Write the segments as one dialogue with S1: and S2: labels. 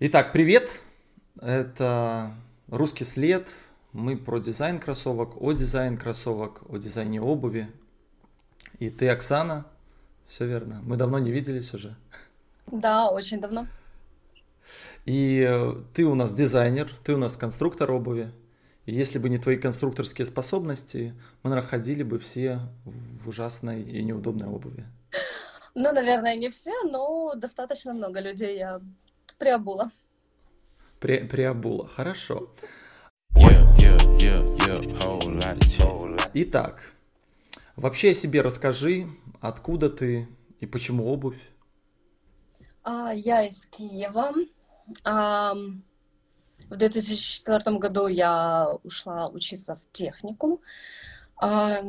S1: Итак, привет! Это русский след. Мы про дизайн кроссовок, о дизайн кроссовок, о дизайне обуви. И ты, Оксана, все верно. Мы давно не виделись уже.
S2: Да, очень давно.
S1: И э, ты у нас дизайнер, ты у нас конструктор обуви. И если бы не твои конструкторские способности, мы находили бы все в ужасной и неудобной обуви.
S2: Ну, наверное, не все, но достаточно много людей я приобула.
S1: При, приобула, хорошо. Итак, вообще о себе расскажи, откуда ты и почему обувь?
S2: А, я из Киева. А, в 2004 году я ушла учиться в техникум. А,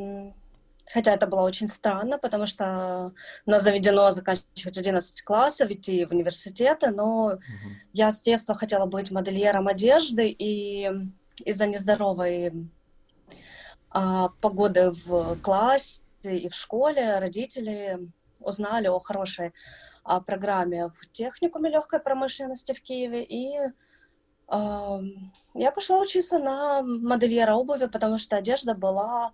S2: хотя это было очень странно, потому что у нас заведено заканчивать 11 классов, идти в университеты, но угу. я с детства хотела быть модельером одежды, и из-за нездоровой а, погоды в классе и в школе родители узнали о хорошей а, программе в техникуме легкой промышленности в Киеве, и я пошла учиться на модельера обуви, потому что одежда была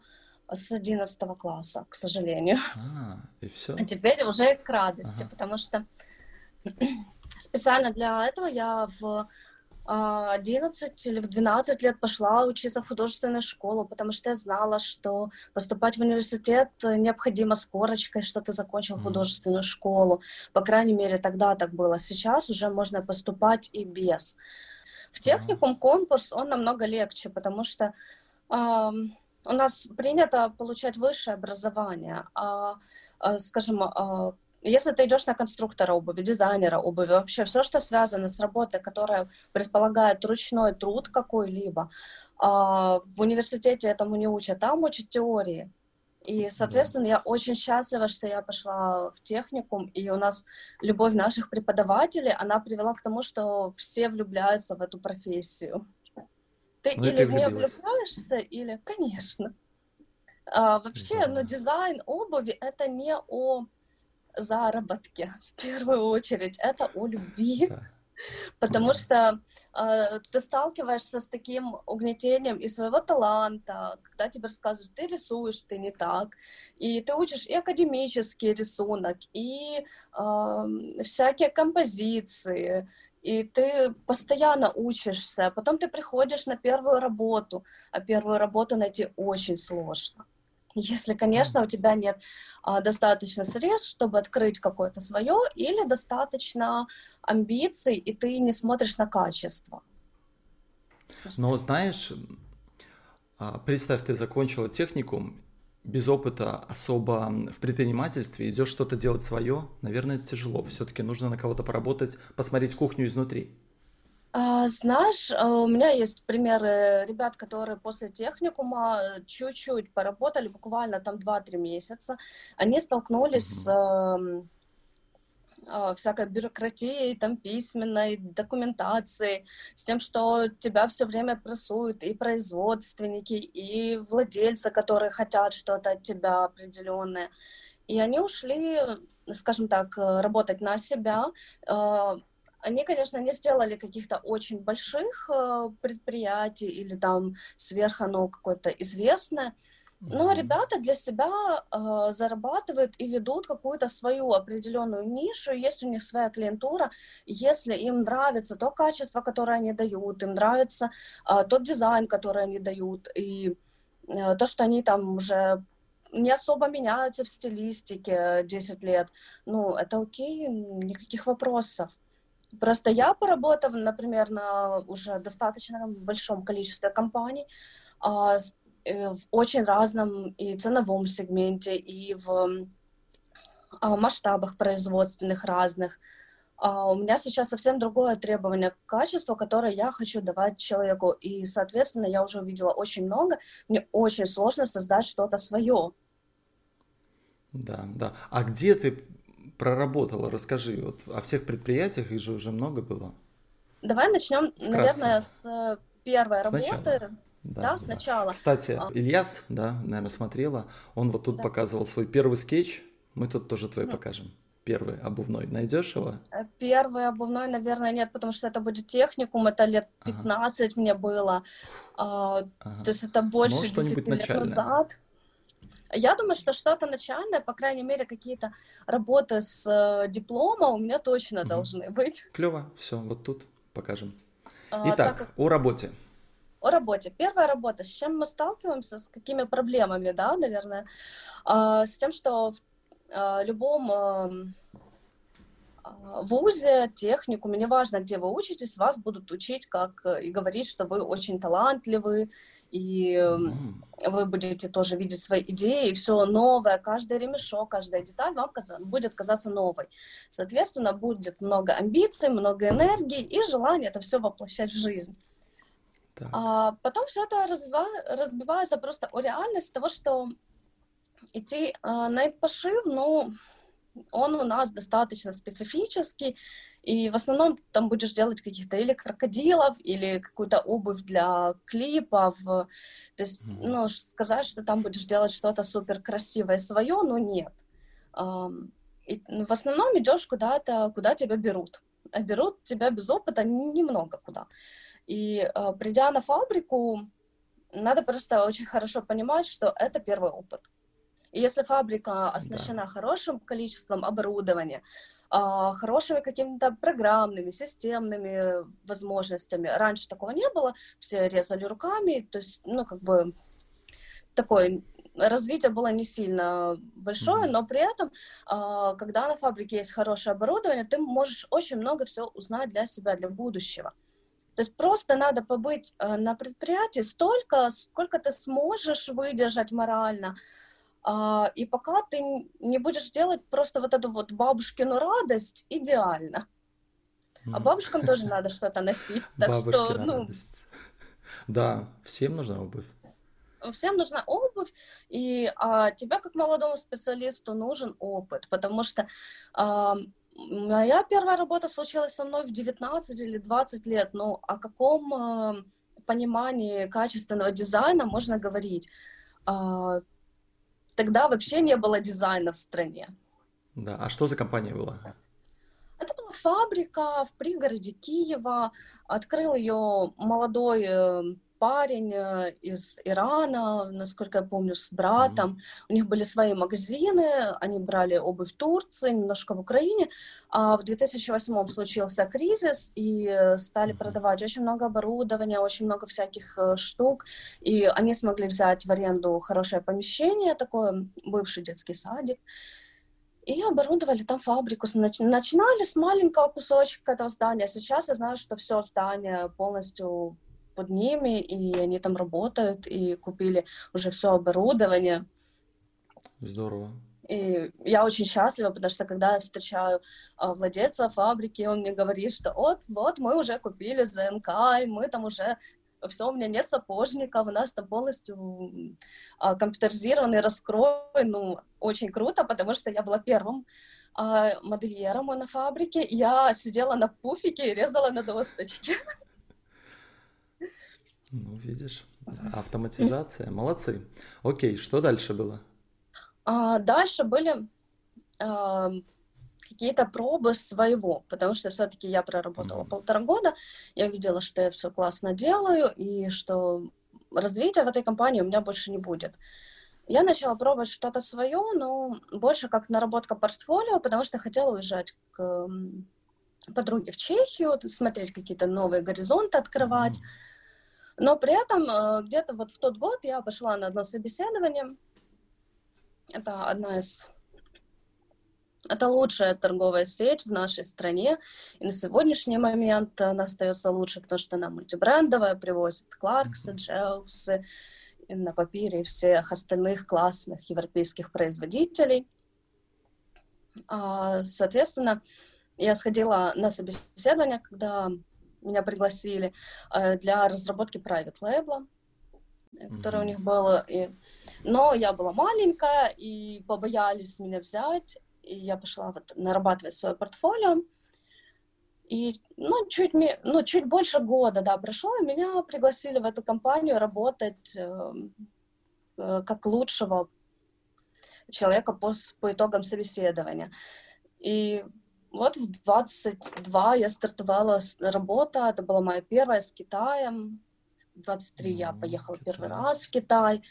S2: с 11 класса, к сожалению.
S1: А, и все.
S2: А теперь уже к радости, ага. потому что специально для этого я в 11 или в 12 лет пошла учиться в художественную школу, потому что я знала, что поступать в университет необходимо с корочкой, что ты закончил mm. художественную школу. По крайней мере, тогда так было. Сейчас уже можно поступать и без. В техникум конкурс, он намного легче, потому что э, у нас принято получать высшее образование, а, э, скажем, э, если ты идешь на конструктора обуви, дизайнера обуви, вообще все, что связано с работой, которая предполагает ручной труд какой-либо, в университете этому не учат, там учат теории. И, соответственно, да. я очень счастлива, что я пошла в техникум, и у нас любовь наших преподавателей, она привела к тому, что все влюбляются в эту профессию. Ты ну, или в нее влюбляешься, или, конечно. А, вообще, да. ну, дизайн обуви — это не о заработке, в первую очередь, это о любви. Да. Потому что э, ты сталкиваешься с таким угнетением и своего таланта, когда тебе рассказывают, ты рисуешь, ты не так, и ты учишь и академический рисунок, и э, всякие композиции, и ты постоянно учишься, потом ты приходишь на первую работу, а первую работу найти очень сложно. Если, конечно, у тебя нет а, достаточно средств, чтобы открыть какое-то свое, или достаточно амбиций, и ты не смотришь на качество.
S1: Но знаешь, а, представь, ты закончила техникум, без опыта особо в предпринимательстве, идешь что-то делать свое, наверное, тяжело. Все-таки нужно на кого-то поработать, посмотреть кухню изнутри.
S2: А, знаешь, а, у меня есть примеры ребят, которые после техникума э, чуть-чуть поработали, буквально там 2-3 месяца. Они столкнулись с эм, а, всякой бюрократией, там, письменной, документацией, с тем, что тебя все время прессуют и производственники, и владельцы, которые хотят что-то от тебя определенное. И они ушли, скажем так, э, работать на себя, они, конечно, не сделали каких-то очень больших э, предприятий или там сверх оно какое-то известное, но ребята для себя э, зарабатывают и ведут какую-то свою определенную нишу, есть у них своя клиентура. Если им нравится то качество, которое они дают, им нравится э, тот дизайн, который они дают, и э, то, что они там уже не особо меняются в стилистике 10 лет, ну, это окей, никаких вопросов. Просто я поработав, например, на уже достаточно большом количестве компаний, а, э, в очень разном и ценовом сегменте, и в а, масштабах производственных разных. А, у меня сейчас совсем другое требование к качеству, которое я хочу давать человеку. И, соответственно, я уже увидела очень много. Мне очень сложно создать что-то свое.
S1: Да, да. А где ты проработала? Расскажи, вот о всех предприятиях, их же уже много было.
S2: Давай начнем, Вкратце. наверное, с э, первой сначала. работы. Да, да, сначала.
S1: Кстати, а... Ильяс, да, наверное, смотрела, он вот тут да. показывал свой первый скетч, мы тут тоже твой mm. покажем. первый обувной? Найдешь его?
S2: Э, первый обувной, наверное, нет, потому что это будет техникум, это лет 15 ага. мне было. А, ага. То есть это больше ну, 10 лет начальное. назад. Я думаю, что что-то начальное, по крайней мере, какие-то работы с э, диплома у меня точно угу. должны быть.
S1: Клево, все, вот тут покажем. А, Итак, как... о работе.
S2: О работе. Первая работа. С чем мы сталкиваемся, с какими проблемами, да, наверное? А, с тем, что в а, любом а, вузе, техникуме, неважно, где вы учитесь, вас будут учить, как э, и говорить, что вы очень талантливы, и вы будете тоже видеть свои идеи, и все новое, каждое ремешок, каждая деталь вам будет казаться новой. Соответственно, будет много амбиций, много энергии и желания это все воплощать в жизнь. Так. А потом все это разбивается просто о реальность того, что идти а, на этот пошив, ну, он у нас достаточно специфический, и в основном там будешь делать каких-то или крокодилов, или какую-то обувь для клипов. То есть, mm-hmm. ну, сказать, что там будешь делать что-то супер красивое свое, ну, нет. И ну, в основном идешь куда-то, куда тебя берут. А берут тебя без опыта немного куда. И а, придя на фабрику, надо просто очень хорошо понимать, что это первый опыт. И если фабрика оснащена да. хорошим количеством оборудования, а, хорошими какими-то программными, системными возможностями, раньше такого не было, все резали руками, то есть, ну, как бы такое развитие было не сильно большое, mm-hmm. но при этом, а, когда на фабрике есть хорошее оборудование, ты можешь очень много всего узнать для себя, для будущего. То есть просто надо побыть э, на предприятии столько, сколько ты сможешь выдержать морально, а, и пока ты не будешь делать просто вот эту вот бабушкину радость идеально. А бабушкам тоже надо что-то носить. Так что, ну...
S1: Да, всем нужна обувь.
S2: Всем нужна обувь, и а, тебе, как молодому специалисту, нужен опыт, потому что а, моя первая работа случилась со мной в 19 или 20 лет. Ну, о каком а, понимании качественного дизайна можно говорить? А, тогда вообще не было дизайна в стране.
S1: Да, а что за компания была?
S2: Это была фабрика в пригороде Киева. Открыл ее молодой э, парень э, из Ирана, насколько я помню, с братом. Mm-hmm. У них были свои магазины, они брали обувь в Турции, немножко в Украине. А в 2008 случился кризис, и э, стали mm-hmm. продавать очень много оборудования, очень много всяких э, штук. И они смогли взять в аренду хорошее помещение, такое бывший детский садик. И оборудовали там фабрику. Начинали с маленького кусочка этого здания. Сейчас я знаю, что все здание полностью под ними, и они там работают, и купили уже все оборудование.
S1: Здорово.
S2: И я очень счастлива, потому что когда я встречаю а, владельца фабрики, он мне говорит, что вот, вот мы уже купили ЗНК, и мы там уже все, у меня нет сапожников, у нас там полностью а, компьютеризированный раскрой, ну, очень круто, потому что я была первым а, модельером на фабрике, я сидела на пуфике и резала на досточке.
S1: Ну, видишь, автоматизация, молодцы. Окей, что дальше было?
S2: А, дальше были а, какие-то пробы своего, потому что все-таки я проработала mm-hmm. полтора года, я видела, что я все классно делаю и что развития в этой компании у меня больше не будет. Я начала пробовать что-то свое, но больше как наработка портфолио, потому что хотела уезжать к подруге в Чехию, смотреть какие-то новые горизонты, открывать. Mm-hmm но при этом э, где-то вот в тот год я пошла на одно собеседование. Это одна из... Это лучшая торговая сеть в нашей стране. И на сегодняшний момент она остается лучше, потому что она мультибрендовая, привозит Кларксы, Джеуксы, на папире всех остальных классных европейских производителей. А, соответственно, я сходила на собеседование, когда меня пригласили э, для разработки private label, который mm-hmm. у них было. И... Но я была маленькая, и побоялись меня взять, и я пошла вот нарабатывать свое портфолио. И, ну, чуть, ну, чуть больше года, да, прошло, и меня пригласили в эту компанию работать э, э, как лучшего человека по, по итогам собеседования. И вот в 22 я стартовала работа, это была моя первая с Китаем. В 23 mm, я поехала Китай. первый раз в Китай.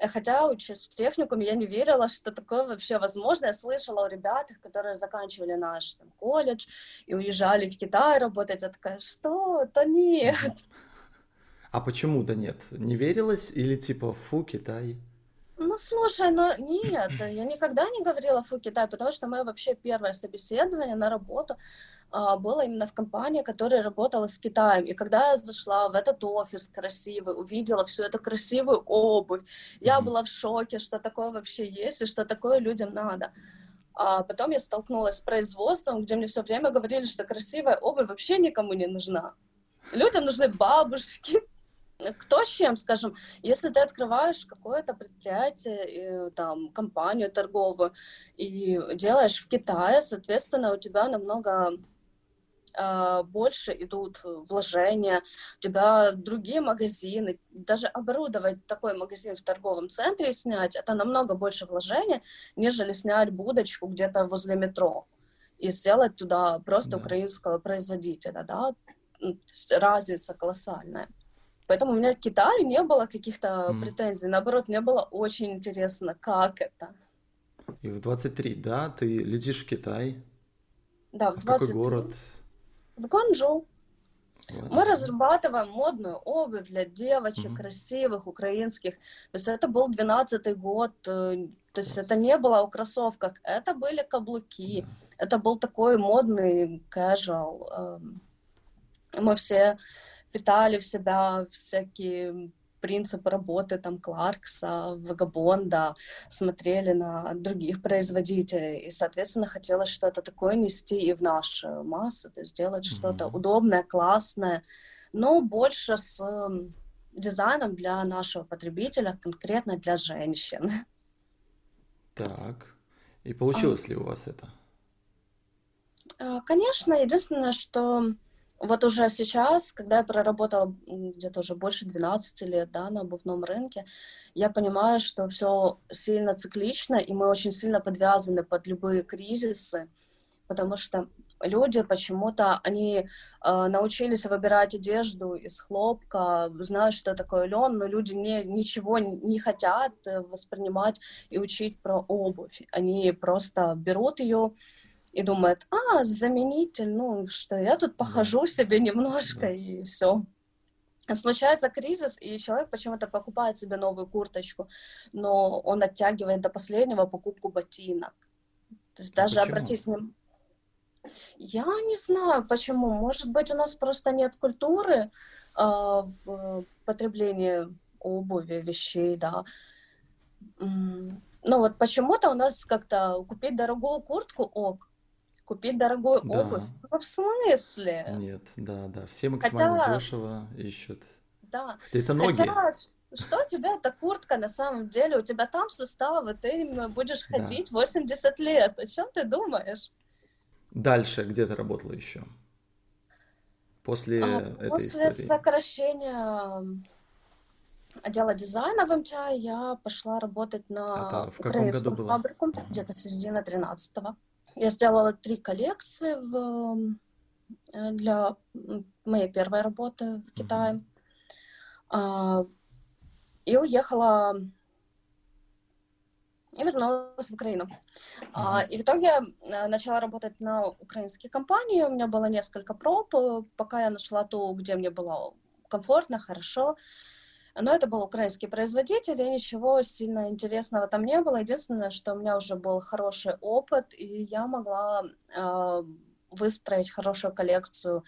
S2: Хотя, учась в техникуме, я не верила, что такое вообще возможно. Я слышала о ребятах, которые заканчивали наш там, колледж и уезжали в Китай работать. Я такая, что? Да нет.
S1: А почему-то нет? Не верилась или типа, фу, Китай?
S2: Ну, слушай, ну нет, я никогда не говорила фу Китай, потому что мое вообще первое собеседование на работу а, было именно в компании, которая работала с Китаем. И когда я зашла в этот офис красивый, увидела всю эту красивую обувь, я была в шоке, что такое вообще есть и что такое людям надо. А потом я столкнулась с производством, где мне все время говорили, что красивая обувь вообще никому не нужна. Людям нужны бабушки, кто с чем, скажем, если ты открываешь какое-то предприятие, там, компанию торговую и делаешь в Китае, соответственно, у тебя намного э, больше идут вложения, у тебя другие магазины, даже оборудовать такой магазин в торговом центре и снять, это намного больше вложения, нежели снять будочку где-то возле метро и сделать туда просто да. украинского производителя, да, разница колоссальная. Поэтому у меня к Китаю не было каких-то mm. претензий. Наоборот, мне было очень интересно, как это.
S1: И в 23, да, ты летишь в Китай?
S2: Да, в а 23. какой город? В Гуанчжоу. Мы разрабатываем модную обувь для девочек, mm-hmm. красивых, украинских. То есть это был 12-й год, э, то есть это не было у кроссовках, это были каблуки, yeah. это был такой модный casual. Эм. Мы все впитали в себя всякие принципы работы там Кларкса, Вагабонда, смотрели на других производителей, и, соответственно, хотелось что-то такое нести и в нашу массу, то есть сделать mm-hmm. что-то удобное, классное, но больше с дизайном для нашего потребителя, конкретно для женщин.
S1: Так, и получилось а... ли у вас это?
S2: А, конечно, единственное, что вот уже сейчас, когда я проработала где-то уже больше 12 лет да, на обувном рынке, я понимаю, что все сильно циклично, и мы очень сильно подвязаны под любые кризисы, потому что люди почему-то, они э, научились выбирать одежду из хлопка, знают, что такое лен, но люди не, ничего не хотят э, воспринимать и учить про обувь. Они просто берут ее, и думает, а, заменитель, ну что, я тут похожу себе немножко и все. Случается кризис, и человек почему-то покупает себе новую курточку, но он оттягивает до последнего покупку ботинок. То есть а даже почему? обратить внимание. Я не знаю, почему. Может быть, у нас просто нет культуры э, в потреблении обуви, вещей, да. Ну вот почему-то у нас как-то купить дорогую куртку ок, купить дорогую да. обувь. Ну, в смысле?
S1: Нет, да, да. Все максимально Хотя... дешево ищут.
S2: Да.
S1: Хотя это ноги.
S2: Хотя, что у тебя эта куртка на самом деле? У тебя там суставы, ты будешь ходить да. 80 лет. О чем ты думаешь?
S1: Дальше где ты работала еще? После
S2: а,
S1: этой
S2: После
S1: истории.
S2: сокращения отдела дизайна в МТА я пошла работать на
S1: а, в украинскую
S2: фабрику где-то середина 13-го. Я сделала три коллекции в, э, для моей первой работы в Китае. Mm-hmm. И уехала и вернулась в Украину. Mm-hmm. И в итоге э, начала работать на украинские компании. У меня было несколько проб, э, пока я нашла ту, где мне было комфортно, хорошо. Но это был украинский производитель, и ничего сильно интересного там не было. Единственное, что у меня уже был хороший опыт, и я могла э, выстроить хорошую коллекцию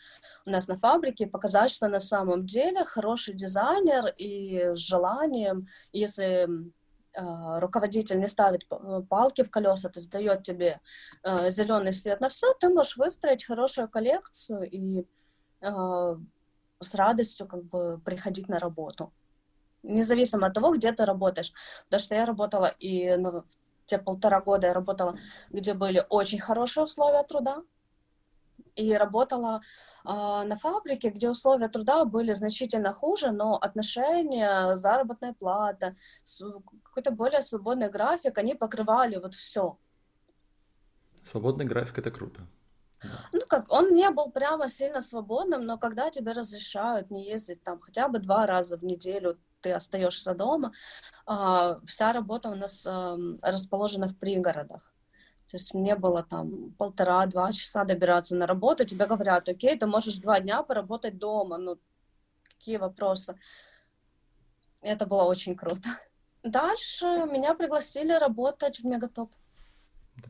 S2: у нас на фабрике, показать, что на самом деле хороший дизайнер и с желанием, если э, руководитель не ставит палки в колеса, то есть дает тебе э, зеленый свет на все, ты можешь выстроить хорошую коллекцию и э, с радостью как бы приходить на работу независимо от того, где ты работаешь. Потому что я работала и ну, те полтора года я работала, где были очень хорошие условия труда, и работала э, на фабрике, где условия труда были значительно хуже, но отношения, заработная плата, какой-то более свободный график, они покрывали вот все.
S1: Свободный график это круто.
S2: Ну как, он не был прямо сильно свободным, но когда тебе разрешают не ездить там хотя бы два раза в неделю, ты остаешься дома, а, вся работа у нас расположена в пригородах. То есть мне было там полтора-два часа добираться на работу, тебе говорят, окей, ты можешь два дня поработать дома, ну какие вопросы. Это было очень круто. Дальше меня пригласили работать в Мегатоп.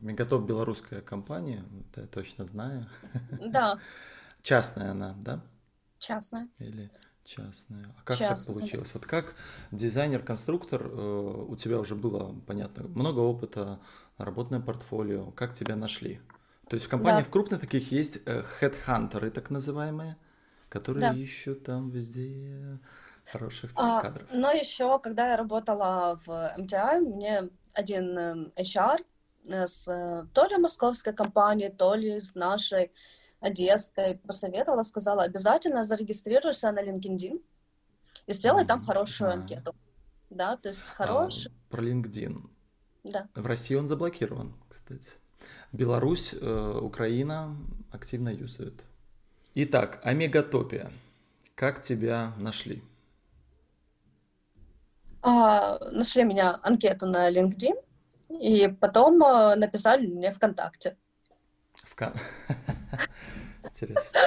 S1: Мегатоп белорусская компания, это я точно знаю.
S2: Да.
S1: Частная она, да?
S2: Частная.
S1: Или частная. А как
S2: Частная.
S1: так получилось? Вот как дизайнер-конструктор, э, у тебя уже было, понятно, много опыта, работное портфолио, как тебя нашли? То есть в компаниях
S2: Да.
S1: крупных таких есть э, хедхантеры, так называемые, которые
S2: Да.
S1: ищут там везде хороших
S2: А,
S1: кадров.
S2: но еще, когда я работала в MTI, мне один HR э, с э, то ли московской компании, то ли из нашей одесской посоветовала, сказала, обязательно зарегистрируйся на LinkedIn и сделай там хорошую
S1: знаю.
S2: анкету. Да, то есть
S1: А,
S2: хороший,
S1: про LinkedIn.
S2: да.
S1: В России он заблокирован, кстати. Беларусь, э, Украина активно юзают. Итак, о Мегатопе. Как тебя нашли?
S2: А, нашли меня анкету на LinkedIn, и потом э, написали мне ВКонтакте.
S1: Вкон- Интересно.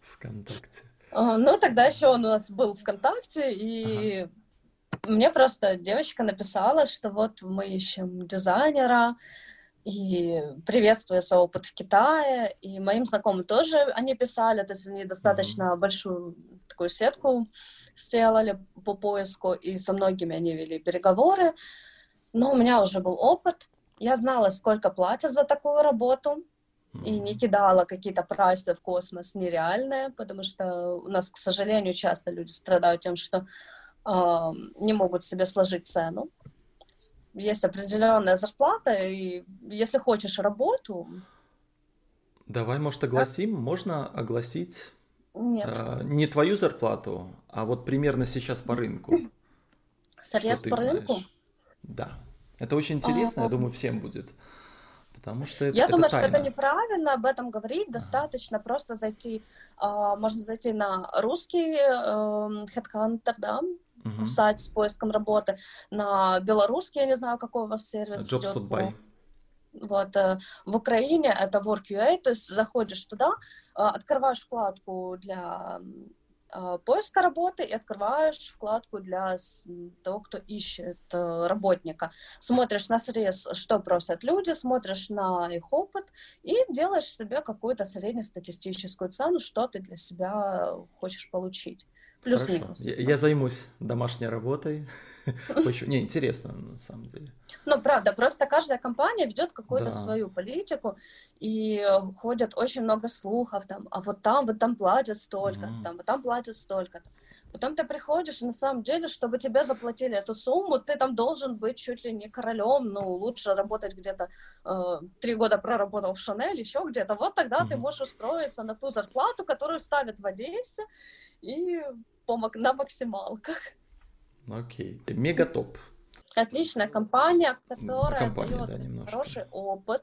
S1: ВКонтакте.
S2: А, Ну, тогда еще он у нас был ВКонтакте, и мне просто девочка написала, что вот мы ищем дизайнера, и приветствуется опыт в Китае, и моим знакомым тоже они писали, то есть они достаточно большую такую сетку сделали по поиску, и со многими они вели переговоры, но у меня уже был опыт, я знала, сколько платят за такую работу, и не кидала какие-то прайсы в космос нереальные, потому что у нас, к сожалению, часто люди страдают тем, что а, не могут себе сложить цену. Есть определенная зарплата, и если хочешь работу,
S1: Давай, может, огласим? Можно огласить
S2: нет.
S1: э, не твою зарплату, а вот примерно сейчас по рынку. Ты
S2: по рынку.
S1: знаешь? Да. Это очень интересно, я
S2: А,
S1: думаю, всем будет. Потому что это,
S2: Я
S1: это
S2: думаю, что это
S1: тайна.
S2: неправильно об этом говорить. Достаточно просто зайти, а, можно зайти на русский эм, Headhunter, да,
S1: Мгм.
S2: сайт с поиском работы, на белорусский, я не знаю, какой у вас сервис.
S1: Jobs.by.
S2: Вот, э, в Украине это Work.ua, то есть заходишь туда, э, открываешь вкладку для э, поиска работы и открываешь вкладку для того, кто ищет э, работника. Смотришь на срез, что просят люди, смотришь на их опыт и делаешь себе какую-то среднестатистическую цену, что ты для себя хочешь получить. Плюс-минус.
S1: Я, я займусь домашней работой. Не, интересно, на самом деле.
S2: Ну, правда, просто каждая компания ведет какую-то
S1: Да.
S2: свою политику, и э, ходят очень много слухов, там, а вот там, вот там платят столько-то,
S1: Мгм.
S2: там, вот там платят столько-то. Потом ты приходишь, и на самом деле, чтобы тебе заплатили эту сумму, ты там должен быть чуть ли не королем, ну, лучше работать где-то, э, три года проработал в Шанель, еще где-то, вот тогда ты можешь устроиться на ту зарплату, которую ставят в Одессе, и на максималках.
S1: Окей. Мегатоп.
S2: Отличная компания, которая
S1: компания,
S2: дает
S1: да, немножко.
S2: хороший опыт.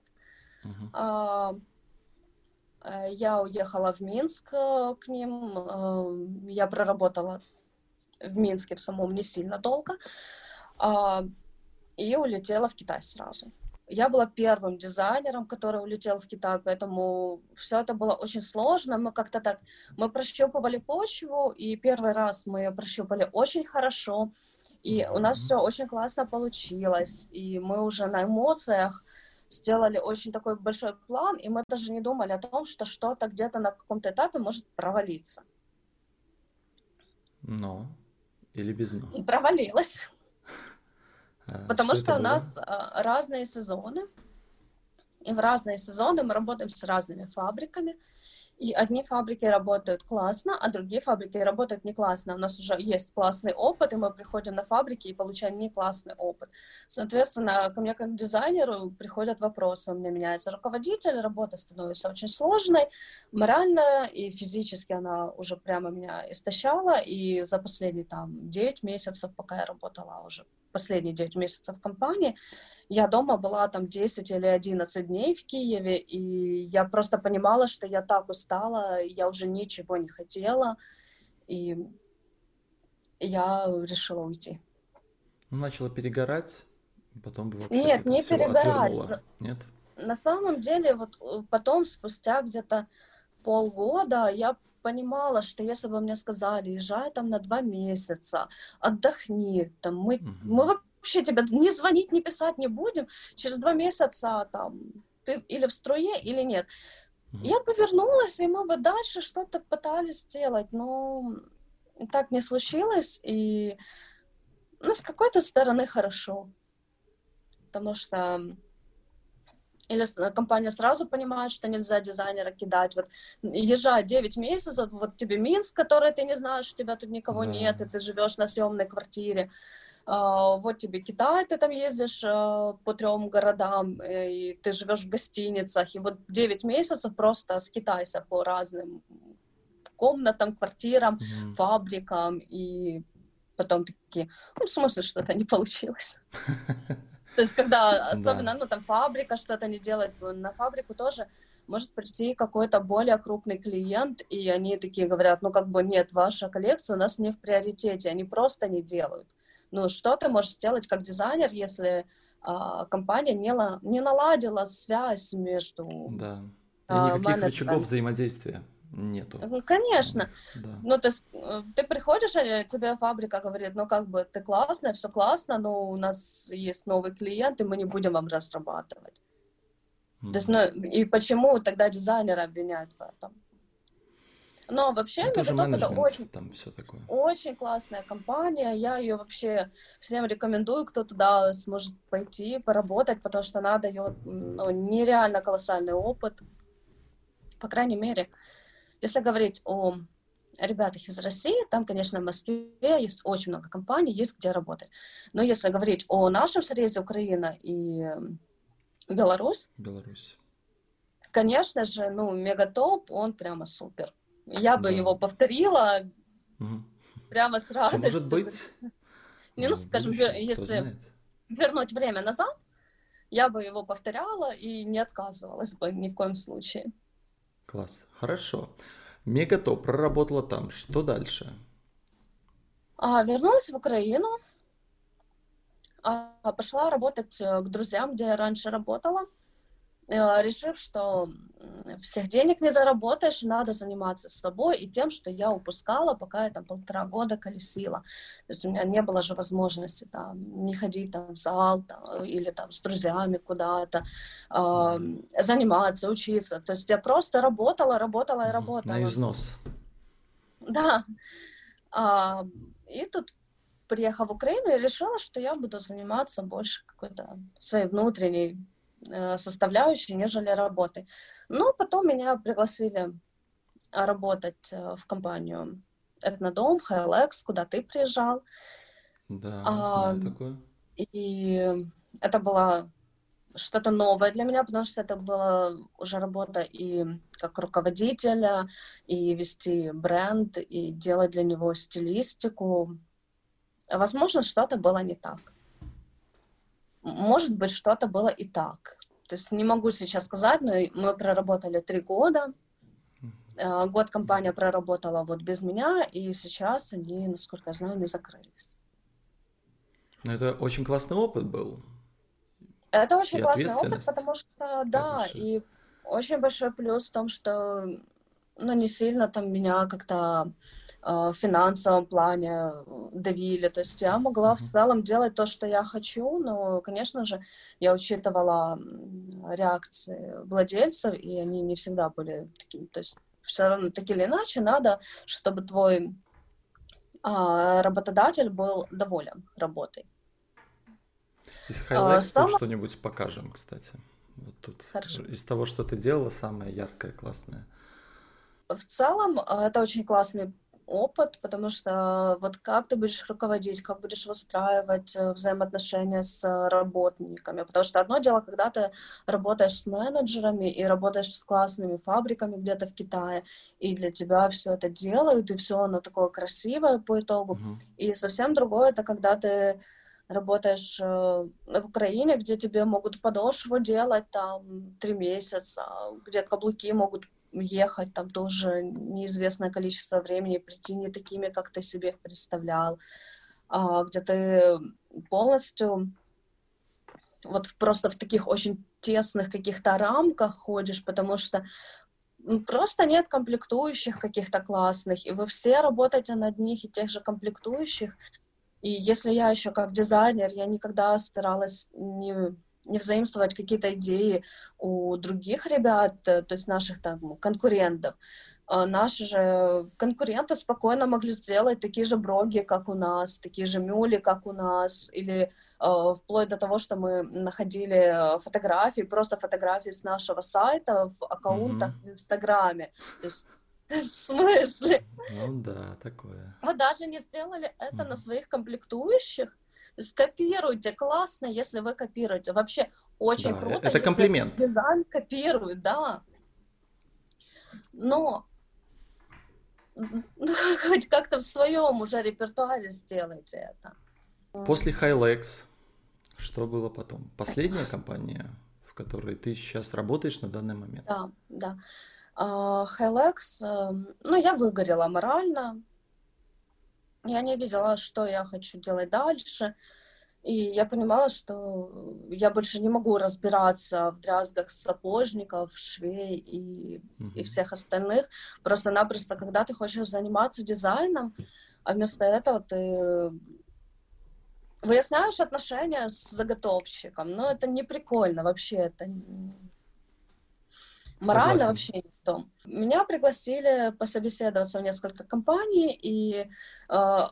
S1: Мгм.
S2: А, э, Я уехала в Минск э, к ним. э, Я проработала в Минске в самом не сильно долго. а, И улетела в Китай сразу. Я была первым дизайнером, который улетел в Китай, поэтому все это было очень сложно. Мы как-то так, мы прощупывали почву, и первый раз мы ее прощупали очень хорошо, и у нас все очень классно получилось, и мы уже на эмоциях сделали очень такой большой план, и мы даже не думали о том, что что-то где-то на каком-то этапе может провалиться.
S1: Но. Или без но.
S2: И провалилось.
S1: А,
S2: Потому
S1: это
S2: что, у
S1: было?
S2: нас а, разные сезоны, и в разные сезоны мы работаем с разными фабриками. И одни фабрики работают классно, а другие фабрики работают не классно. У нас уже есть классный опыт, и мы приходим на фабрики и получаем не классный опыт. Соответственно, ко мне как дизайнеру приходят вопросы. У меня меняется руководитель, работа становится очень сложной, морально и физически она уже прямо меня истощала. И за последние там 9 месяцев, пока я работала, уже последние 9 месяцев компании, я дома была там 10 или 11 дней в Киеве, и я просто понимала, что я так устала, я уже ничего не хотела, и я решила уйти.
S1: Ну, начала перегорать, потом вообще
S2: Нет, не перегорать.
S1: Отвернула. Нет?
S2: На самом деле, вот э, потом, спустя где-то полгода, я понимала, что если бы мне сказали, езжай там на два месяца, отдохни, там мы, угу. мы вообще тебя не звонить, не писать не будем, через два месяца там ты или в струе, или нет. Угу. Я бы вернулась, и мы бы дальше что-то пытались сделать, но так не случилось, и ну, с какой-то стороны хорошо, потому что или компания сразу понимает, что нельзя дизайнера кидать. Вот езжай 9 месяцев, вот тебе Минск, который ты не знаешь, у тебя тут никого да. нет, и ты живешь на съемной квартире. Uh, вот тебе Китай, ты там ездишь uh, по трем городам, э, и ты живешь в гостиницах, и вот 9 месяцев просто скитайся по разным комнатам, квартирам, mm-hmm. фабрикам, и потом такие, ну, в смысле, что-то не получилось. То есть, когда особенно, ну, там, фабрика что-то не делает, на фабрику тоже может прийти какой-то более крупный клиент, и они такие говорят, ну, как бы, нет, ваша коллекция у нас не в приоритете, они просто не делают. Ну, что ты можешь сделать как дизайнер, если а, компания не, не наладила связь между
S1: Да. И а, никаких рычагов взаимодействия нету.
S2: Ну, конечно. Да. Ну, то есть э, ты приходишь, и тебе фабрика говорит, ну, как бы, ты классная, все классно, но у нас есть новый клиент, и мы не будем вам разрабатывать. Mm. То есть, ну, и почему тогда дизайнера обвиняют в этом? Но вообще
S1: это, это очень, там все такое.
S2: очень классная компания. Я ее вообще всем рекомендую, кто туда сможет пойти, поработать, потому что она дает ну, нереально колоссальный опыт. По крайней мере, если говорить о ребятах из России, там, конечно, в Москве есть очень много компаний, есть где работать. Но если говорить о нашем срезе Украина и Беларусь,
S1: Беларусь.
S2: конечно же, ну, мегатоп, он прямо супер. Я бы да. его повторила угу. прямо с радостью.
S1: Может быть.
S2: Не, ну, скажем, если вернуть время назад, я бы его повторяла и не отказывалась бы ни в коем случае.
S1: Класс. Хорошо. Мегатоп проработала там. Что дальше?
S2: А, вернулась в Украину. А, пошла работать э, к друзьям, где я раньше работала. Э, решив, что всех денег не заработаешь, надо заниматься собой и тем, что я упускала, пока я там полтора года колесила. То есть у меня не было же возможности там не ходить там в зал там, или там с друзьями куда-то, э, заниматься, учиться. То есть я просто работала, работала и работала.
S1: На износ.
S2: Да. А, и тут приехав в Украину, я решила, что я буду заниматься больше какой-то своей внутренней составляющей, нежели работы. Но потом меня пригласили работать э, в компанию Этнодом, HLX, куда ты приезжал.
S1: Да, а, знаю такое.
S2: И это было что-то новое для меня, потому что это была уже работа и как руководителя, и вести бренд, и делать для него стилистику. Возможно, что-то было не так может быть, что-то было и так. То есть не могу сейчас сказать, но мы проработали три года. Э, год компания проработала вот без меня, и сейчас они, насколько я знаю, не закрылись.
S1: Но это очень классный опыт был.
S2: Это очень классный опыт, потому что, да, и очень большой плюс в том, что ну, не сильно там меня как-то э, в финансовом плане давили. То есть я могла в целом делать то, что я хочу, но, конечно же, я учитывала реакции владельцев, и они не всегда были такими. То есть все равно так или иначе надо, чтобы твой э, работодатель был доволен работой.
S1: Из а, Сам... что-нибудь покажем, кстати. Вот тут. Хорошо. Из того, что ты делала, самое яркое, классное.
S2: В целом, э, это очень классный опыт, потому что вот как ты будешь руководить, как будешь выстраивать э, взаимоотношения с работниками, потому что одно дело, когда ты работаешь с менеджерами и работаешь с классными фабриками где-то в Китае, и для тебя все это делают, и все оно такое красивое по итогу, uh-huh. и совсем другое это когда ты работаешь э, в Украине, где тебе могут подошву делать там три месяца, где каблуки могут ехать там тоже неизвестное количество времени, прийти не такими, как ты себе их представлял, а, где ты полностью вот просто в таких очень тесных каких-то рамках ходишь, потому что просто нет комплектующих каких-то классных, и вы все работаете над них и тех же комплектующих. И если я еще как дизайнер, я никогда старалась не взаимствовать какие-то идеи у других ребят, э, то есть наших там конкурентов. А наши же конкуренты спокойно могли сделать такие же броги, как у нас, такие же мюли, как у нас, или Э, вплоть до того, что мы находили фотографии, просто фотографии с нашего сайта в аккаунтах mm-hmm. в Инстаграме. То есть, в смысле?
S1: Ну да, такое.
S2: Вы даже не сделали это mm-hmm. на своих комплектующих? Скопируйте, классно, если вы копируете. Вообще очень да, круто,
S1: это комплимент.
S2: дизайн копирует, да. Но ну, хоть как-то в своем уже репертуаре сделайте это.
S1: После Highlex что было потом? Последняя компания, в которой ты сейчас работаешь на данный момент?
S2: Да, да. Uh, Highlex, uh, ну, я выгорела морально. Я не видела, что я хочу делать дальше. И я понимала, что я больше не могу разбираться в дрязгах сапожников, швей и, mm-hmm. и всех остальных. Просто-напросто, когда ты хочешь заниматься дизайном, а вместо этого ты выясняешь отношения с заготовщиком, но это не прикольно вообще, это морально Согласен. вообще не в том. Меня пригласили пособеседоваться в несколько компаний, и э,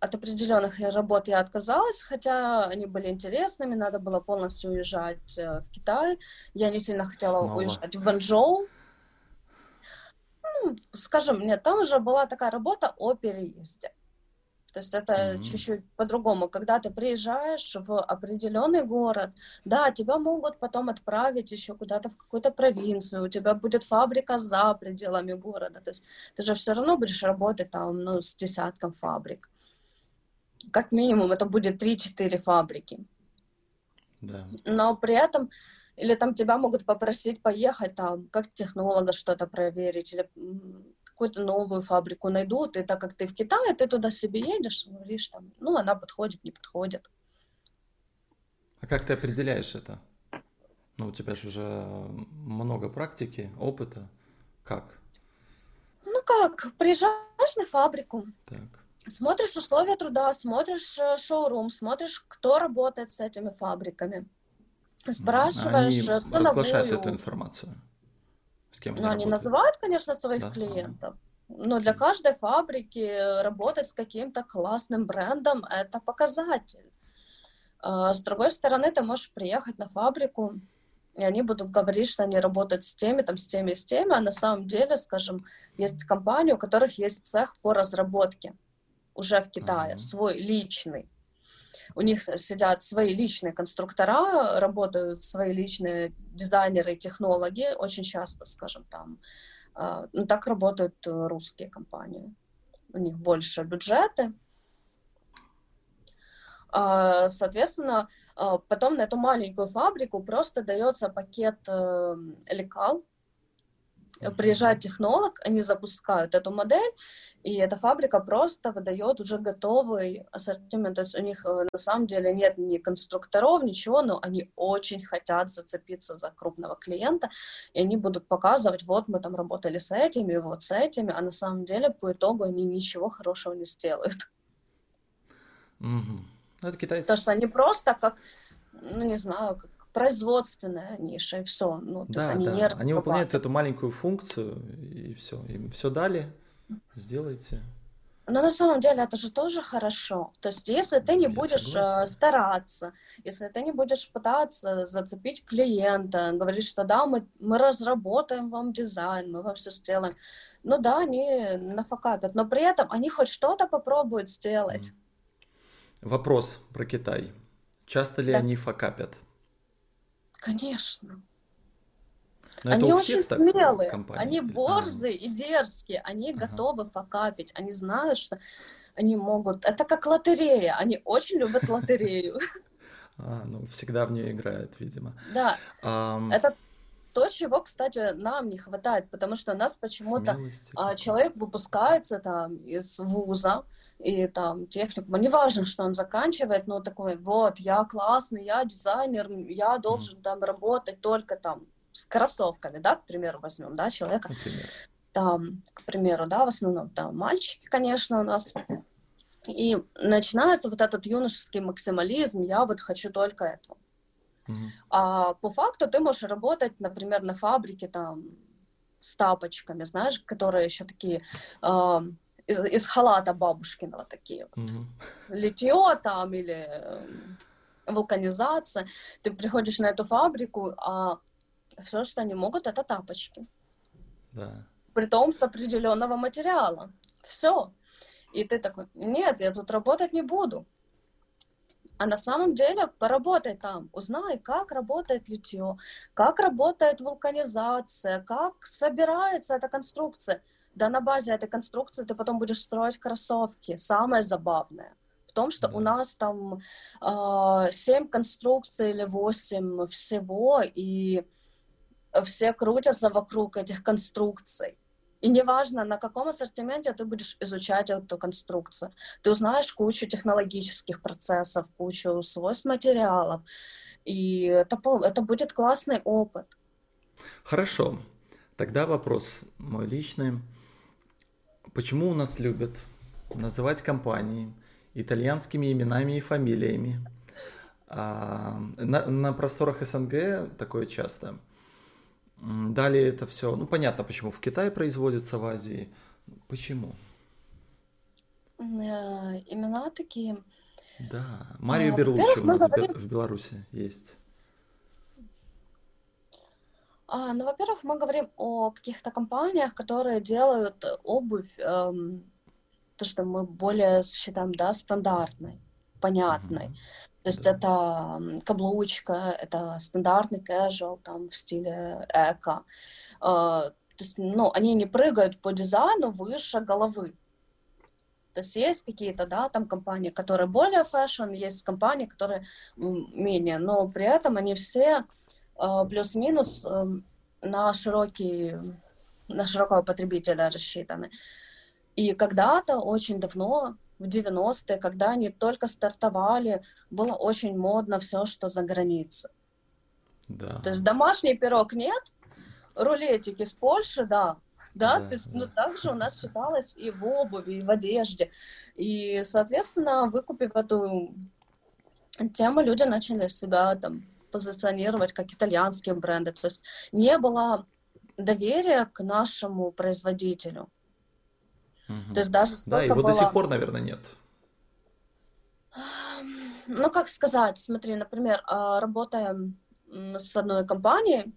S2: от определенных работ я отказалась, хотя они были интересными, надо было полностью уезжать э, в Китай. Я не сильно хотела Снова. уезжать в Ванчжоу. Ну, скажем, мне там уже была такая работа о переезде. То есть это mm-hmm. чуть-чуть по-другому. Когда ты приезжаешь в определенный город, да, тебя могут потом отправить еще куда-то в какую-то провинцию, у тебя будет фабрика за пределами города. То есть ты же все равно будешь работать там, ну, с десятком фабрик. Как минимум это будет 3-4 фабрики.
S1: Да.
S2: Но при этом или там тебя могут попросить поехать там, как технолога что-то проверить, или какую-то новую фабрику найдут, и так как ты в Китае, ты туда себе едешь, говоришь там, ну, она подходит, не подходит.
S1: А как ты определяешь это? Ну, у тебя же уже много практики, опыта. Как?
S2: Ну как, приезжаешь на фабрику,
S1: так.
S2: смотришь условия труда, смотришь э, шоурум, смотришь, кто работает с этими фабриками. Спрашиваешь
S1: Они ценовую... разглашают эту информацию.
S2: С кем они Ну, они называют, конечно, своих да? клиентов. Но для каждой фабрики работать с каким-то классным брендом – это показатель. А, с другой стороны, ты можешь приехать на фабрику, и они будут говорить, что они работают с теми, там, с теми, с теми, а на самом деле, скажем, есть компании, у которых есть цех по разработке уже в Китае, uh-huh. свой личный у них сидят свои личные конструктора, работают свои личные дизайнеры, технологи, очень часто, скажем, там, а, ну, так работают русские компании. У них больше бюджеты, а, Соответственно, а, потом на эту маленькую фабрику просто дается пакет э, лекал, Приезжает технолог, они запускают эту модель, и эта фабрика просто выдает уже готовый ассортимент. То есть у них э, на самом деле нет ни конструкторов, ничего, но они очень хотят зацепиться за крупного клиента, и они будут показывать, вот мы там работали с этими, вот с этими, а на самом деле по итогу они ничего хорошего не сделают.
S1: Угу. Это китайцы.
S2: Потому что они просто как, ну не знаю, как производственная ниша, и все. Ну, то
S1: да,
S2: есть они
S1: да.
S2: не
S1: Они выполняют эту маленькую функцию, и все. Им все дали, сделайте.
S2: Но на самом деле это же тоже хорошо. То есть если ты не Я будешь э, согласен. стараться, если ты не будешь пытаться зацепить клиента, говорить, что да, мы, мы разработаем вам дизайн, мы вам все сделаем. Ну да, они нафакапят, но при этом они хоть что-то попробуют сделать.
S1: Вопрос про Китай. Часто ли так. они факапят?
S2: Конечно. Но они очень смелые, они борзые и дерзкие, они ага. готовы факапить, они знают, что они могут... Это как лотерея, они очень любят лотерею.
S1: А, ну, всегда в нее играют, видимо.
S2: Да, это то, чего, кстати, нам не хватает, потому что у нас почему-то а, человек выпускается там из вуза, и там техникума, неважно, что он заканчивает, но такой, вот, я классный, я дизайнер, я должен mm. там работать только там с кроссовками, да, к примеру, возьмем, да, человека. Например. Там, к примеру, да, в основном там мальчики, конечно, у нас. И начинается вот этот юношеский максимализм, я вот хочу только этого. Mm-hmm. А по факту ты можешь работать, например, на фабрике там с тапочками, знаешь, которые еще такие э, из, из халата бабушкиного такие вот. Mm-hmm. Литье там или э, вулканизация. Ты приходишь на эту фабрику, а все, что они могут, это тапочки.
S1: Да.
S2: Притом с определенного материала. Все. И ты такой, нет, я тут работать не буду. А на самом деле поработай там, узнай, как работает литье, как работает вулканизация, как собирается эта конструкция. Да на базе этой конструкции ты потом будешь строить кроссовки. Самое забавное в том, что да. у нас там э, 7 конструкций или 8 всего, и все крутятся вокруг этих конструкций. И неважно, на каком ассортименте ты будешь изучать эту конструкцию. Ты узнаешь кучу технологических процессов, кучу свойств материалов. И это, это будет классный опыт.
S1: Хорошо. Тогда вопрос мой личный. Почему у нас любят называть компании итальянскими именами и фамилиями? А, на, на просторах СНГ такое часто. Далее это все, ну понятно, почему в Китае производится, в Азии. Почему?
S2: Э, имена такие.
S1: Да, Марио а, Берлуччи у нас говорим... в Беларуси есть.
S2: А, ну, во-первых, мы говорим о каких-то компаниях, которые делают обувь, эм, то, что мы более считаем, да, стандартной, понятной. Mm-hmm. То есть это каблучка, это стандартный casual там в стиле эко. Uh, то есть, ну, они не прыгают по дизайну выше головы. То есть есть какие-то, да, там компании, которые более fashion, есть компании, которые менее, но при этом они все э, плюс-минус э, на широкий, на широкого потребителя рассчитаны. И когда-то, очень давно, в 90-е, когда они только стартовали, было очень модно все, что за границей.
S1: Да.
S2: То есть домашний пирог нет, рулетики с Польши, да, да, да то есть, да. ну, также у нас считалось и в обуви, и в одежде. И, соответственно, выкупив эту тему, люди начали себя там позиционировать как итальянские бренды. То есть не было доверия к нашему производителю.
S1: Угу. То есть даже Да, его было... до сих пор, наверное, нет.
S2: Ну, как сказать, смотри, например, а, работая с одной компанией,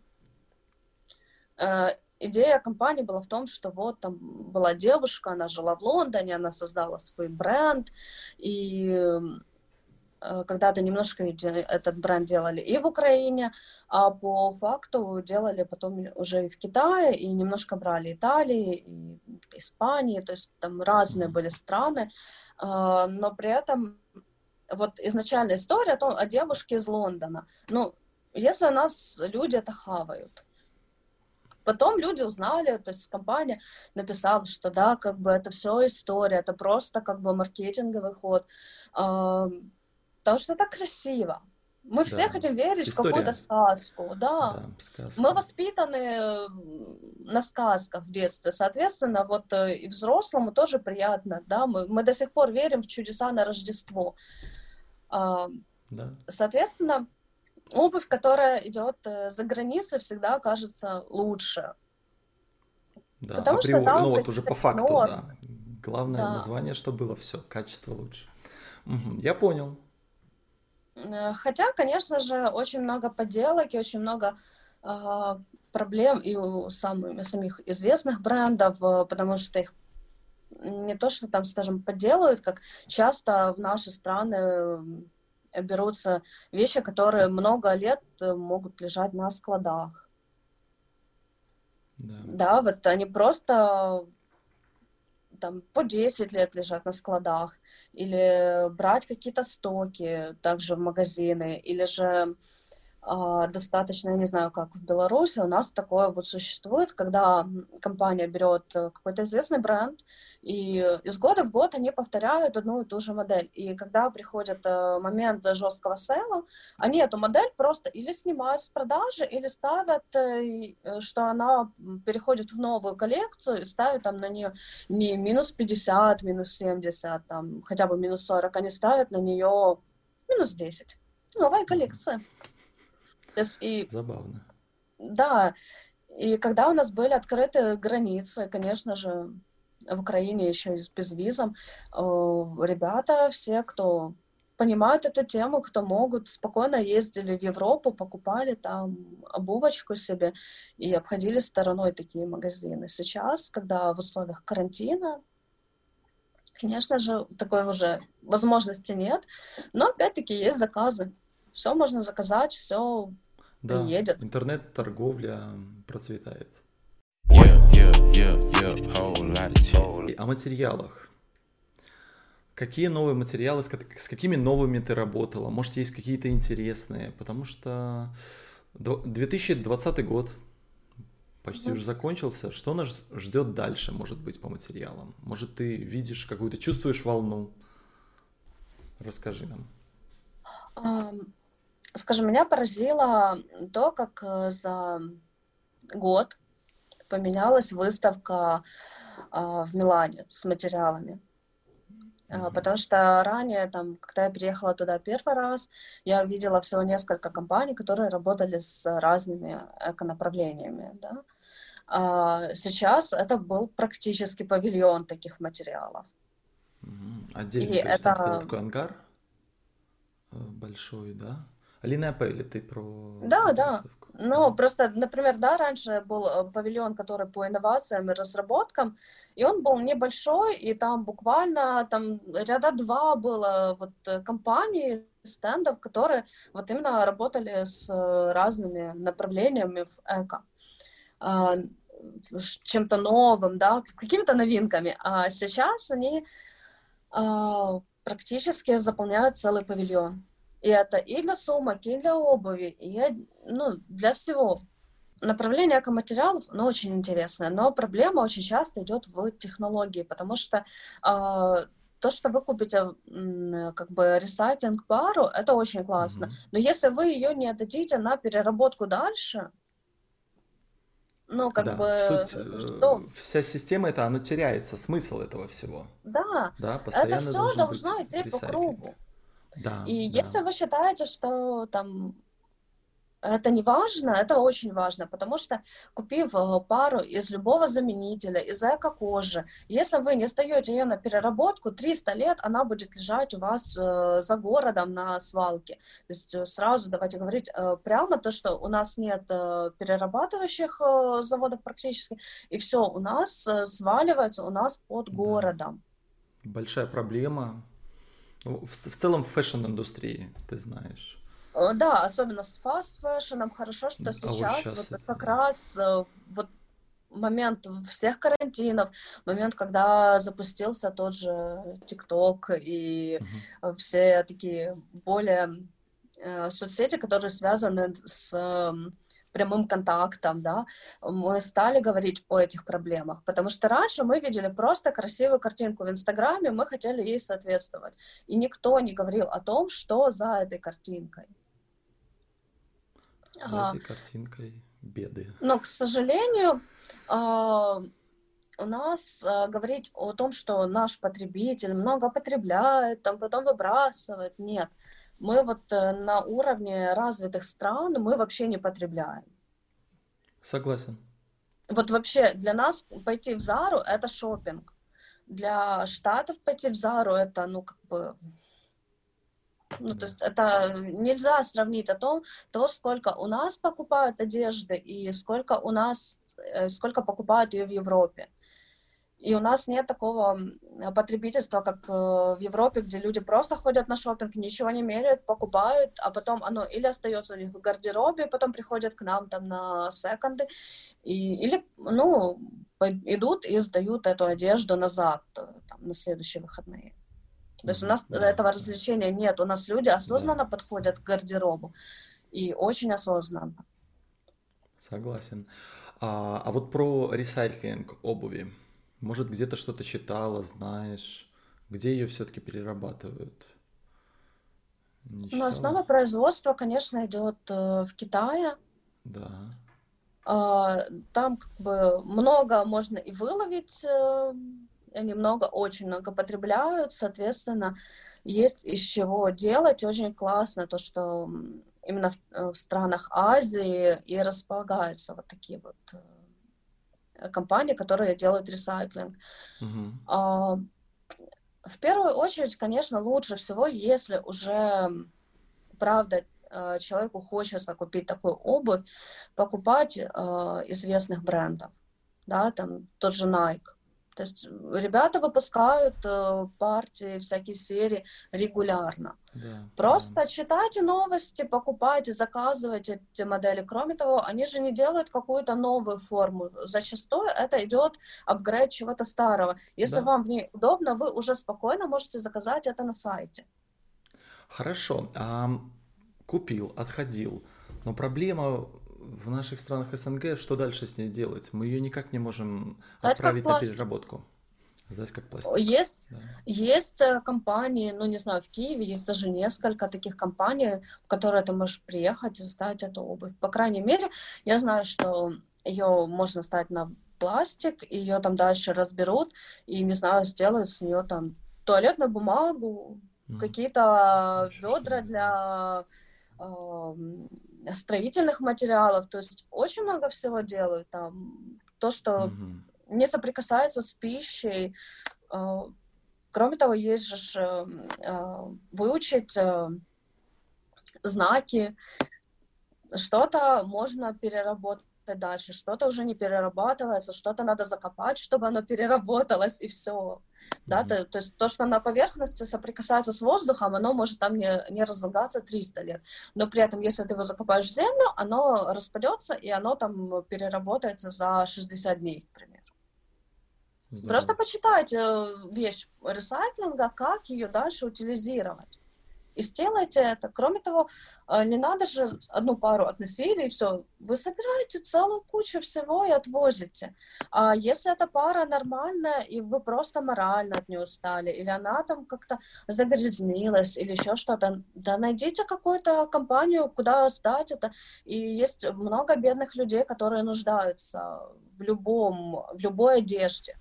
S2: э, идея компании была в том, что вот там была девушка, она жила в Лондоне, она создала свой бренд, и когда-то немножко этот бренд делали и в Украине, а по факту делали потом уже и в Китае, и немножко брали Италии, и Испании, то есть там разные были страны, а, но при этом вот изначальная история о, том, о девушке из Лондона. Ну, если у нас люди это хавают, Потом люди узнали, то есть компания написала, что да, как бы это все история, это просто как бы маркетинговый ход. Потому что это красиво. Мы да. все хотим верить История. в какую-то сказку, да. да сказка. Мы воспитаны на сказках в детстве, соответственно, вот э, и взрослому тоже приятно, да. Мы, мы до сих пор верим в чудеса на Рождество. А, да. Соответственно, обувь, которая идет э, за границей, всегда кажется лучше.
S1: Да, Потому априори, что там ну вот уже по факту, да. Главное да. название, что было все, качество лучше. Угу, я понял.
S2: Э, хотя, конечно же, очень много подделок и очень много э, проблем и у самых, самих известных брендов, э, потому что их не то, что там, скажем, подделывают, как часто в наши страны берутся вещи, которые много лет могут лежать на складах. Да, да вот они просто там по 10 лет лежат на складах, или брать какие-то стоки также в магазины, или же достаточно, я не знаю, как в Беларуси, у нас такое вот существует, когда компания берет э, какой-то известный бренд, и из года в год они повторяют одну и ту же модель. И когда приходит э, момент жесткого сейла, они эту модель просто или снимают с продажи, или ставят, э, что она переходит в новую коллекцию и ставят там на нее не минус 50, минус 70, там хотя бы минус 40, они ставят на нее минус 10. Новая коллекция.
S1: И... Забавно.
S2: Да, и когда у нас были открыты границы, конечно же, в Украине еще и с безвизом, э, ребята, все, кто понимают эту тему, кто могут, спокойно ездили в Европу, покупали там обувочку себе и обходили стороной такие магазины. Сейчас, когда в условиях карантина, конечно же, такой уже возможности нет, но опять-таки есть заказы. Все можно заказать, все
S1: да,
S2: приедет.
S1: интернет-торговля процветает. Yeah, yeah, yeah, О материалах. Какие новые материалы, с какими новыми ты работала? Может, есть какие-то интересные? Потому что 2020 год почти mm-hmm. уже закончился. Что нас ждет дальше, может быть, по материалам? Может, ты видишь какую-то, чувствуешь волну? Расскажи нам.
S2: Um, скажем, меня поразило то, как э, за год поменялась выставка а, в Милане с материалами. Mm-hmm. Потому что ранее, там, когда я приехала туда первый раз, я видела всего несколько компаний, которые работали с разными эконаправлениями. Да? А сейчас это был практически павильон таких материалов.
S1: Mm-hmm. Отдельно, И то есть это... там стоял такой ангар э, большой, да? Алина Апелли, ты про
S2: Да, да. Ну, просто, например, да, раньше был э, павильон, который по инновациям и разработкам, и он был небольшой, и там буквально там ряда два было вот э, компаний, стендов, которые вот именно работали с э, разными направлениями в эко а, чем-то новым, да, какими-то новинками. А сейчас они а, практически заполняют целый павильон. И это и для сумок, и для обуви, и ну, для всего. Направление экоматериалов, ну, очень интересное, но проблема очень часто идет в технологии, потому что э, то, что вы купите как бы ресайклинг пару, это очень классно. Mm-hmm. Но если вы ее не отдадите на переработку дальше, ну, как
S1: да,
S2: бы...
S1: Суть, э, что? Вся система это, она теряется, смысл этого всего.
S2: Да,
S1: да
S2: это все должно идти по кругу.
S1: Да,
S2: и
S1: да.
S2: если вы считаете, что там это не важно, это очень важно, потому что купив э, пару из любого заменителя, из эко-кожи, если вы не сдаете ее на переработку, 300 лет она будет лежать у вас э, за городом на свалке. То есть э, сразу давайте говорить прямо то, что у нас нет перерабатывающих заводов практически, и все у нас сваливается у нас под городом.
S1: Большая проблема, в, в целом в fashion-индустрии, ты знаешь.
S2: Э, да, особенно с fast fashion ом. Хорошо, что а сейчас, вот, сейчас вот как раз э, вот момент всех карантинов, момент, когда запустился тот же ТикТок и угу. все такие более э, соцсети, которые связаны с э, прямым контактом, да, мы стали говорить о этих проблемах, потому что раньше мы видели просто красивую картинку в Инстаграме, мы хотели ей соответствовать, и никто не говорил о том, что за этой картинкой.
S1: За а, этой картинкой беды.
S2: Но, к сожалению, а, у нас а, говорить о том, что наш потребитель много потребляет, там потом выбрасывает, нет мы вот э, на уровне развитых стран мы вообще не потребляем.
S1: Согласен.
S2: Вот вообще для нас пойти в Зару это шопинг. Для Штатов пойти в Зару это, ну, как бы... Ну, то есть это нельзя сравнить о том, то, сколько у нас покупают одежды и сколько у нас, э, сколько покупают ее в Европе. И у нас нет такого потребительства, как э, в Европе, где люди просто ходят на шопинг, ничего не меряют, покупают, а потом оно или остается у них в гардеробе, потом приходят к нам там на секонды, и, или, ну, идут и сдают эту одежду назад э, там, на следующие выходные. То есть у нас да. этого развлечения нет. У нас люди осознанно да. подходят к гардеробу. И очень осознанно.
S1: Согласен. А, а вот про ресайклинг обуви. Может, где-то что-то читала, знаешь, где ее все-таки перерабатывают?
S2: Ну, основа производства, конечно, идет э, в Китае.
S1: Да.
S2: Э, там как бы много можно и выловить, э, они много, очень много потребляют, соответственно, есть из чего делать. Очень классно то, что именно в, э, в странах Азии и располагаются вот такие вот компании, которые делают ресайклинг.
S1: Mm-hmm.
S2: А, в первую очередь, конечно, лучше всего, если уже, правда, э, человеку хочется купить такую обувь, покупать э, известных брендов, да, там тот же Nike. То есть ребята выпускают э, партии, всякие серии регулярно.
S1: Да,
S2: Просто
S1: да.
S2: читайте новости, покупайте, заказывайте эти модели. Кроме того, они же не делают какую-то новую форму. Зачастую это идет апгрейд чего-то старого. Если да. вам в ней удобно, вы уже спокойно можете заказать это на сайте.
S1: Хорошо. А, купил, отходил. Но проблема в наших странах СНГ, что дальше с ней делать? Мы ее никак не можем Сдать отправить на переработку. Сдать как пластик.
S2: Есть, да. есть э, компании, ну не знаю, в Киеве есть даже несколько таких компаний, в которые ты можешь приехать и сдать эту обувь. По крайней мере, я знаю, что ее можно ставить на пластик, ее там дальше разберут и, не знаю, сделают с нее там туалетную бумагу, mm. какие-то ведра для строительных материалов, то есть очень много всего делают там. То, что mm-hmm. не соприкасается с пищей. А, кроме того, есть же а, выучить а, знаки. Что-то можно переработать дальше, что-то уже не перерабатывается, что-то надо закопать, чтобы оно переработалось, и все. Да, mm-hmm. то, то есть то, что на поверхности соприкасается с воздухом, оно может там не, не разлагаться 300 лет. Но при этом, если ты его закопаешь в землю, оно распадется, и оно там переработается за 60 дней, к примеру. Здорово. Просто почитайте э, вещь ресайклинга, как ее дальше утилизировать и сделайте это. Кроме того, э, не надо же одну пару относили и все. Вы собираете целую кучу всего и отвозите. А если эта пара нормальная, и вы просто морально от нее устали, или она там как-то загрязнилась, или еще что-то, да найдите какую-то компанию, куда сдать это. И есть много бедных людей, которые нуждаются в любом, в любой одежде.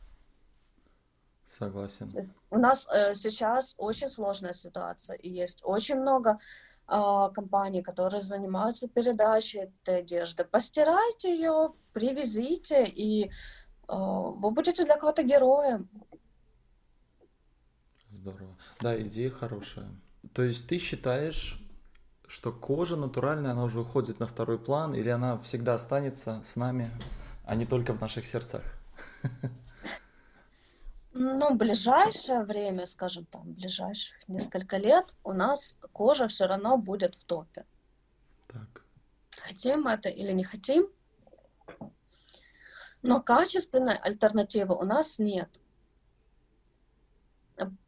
S1: Согласен.
S2: У нас э, сейчас очень сложная ситуация, и есть очень много э, компаний, которые занимаются передачей этой одежды. Постирайте ее, привезите, и э, вы будете для кого-то героем.
S1: Здорово. Да, идея хорошая. То есть ты считаешь, что кожа натуральная, она уже уходит на второй план, или она всегда останется с нами, а не только в наших сердцах?
S2: Ну, в ближайшее время, скажем там, ближайших несколько лет у нас кожа все равно будет в топе.
S1: Так.
S2: Хотим это или не хотим, но качественной альтернативы у нас нет.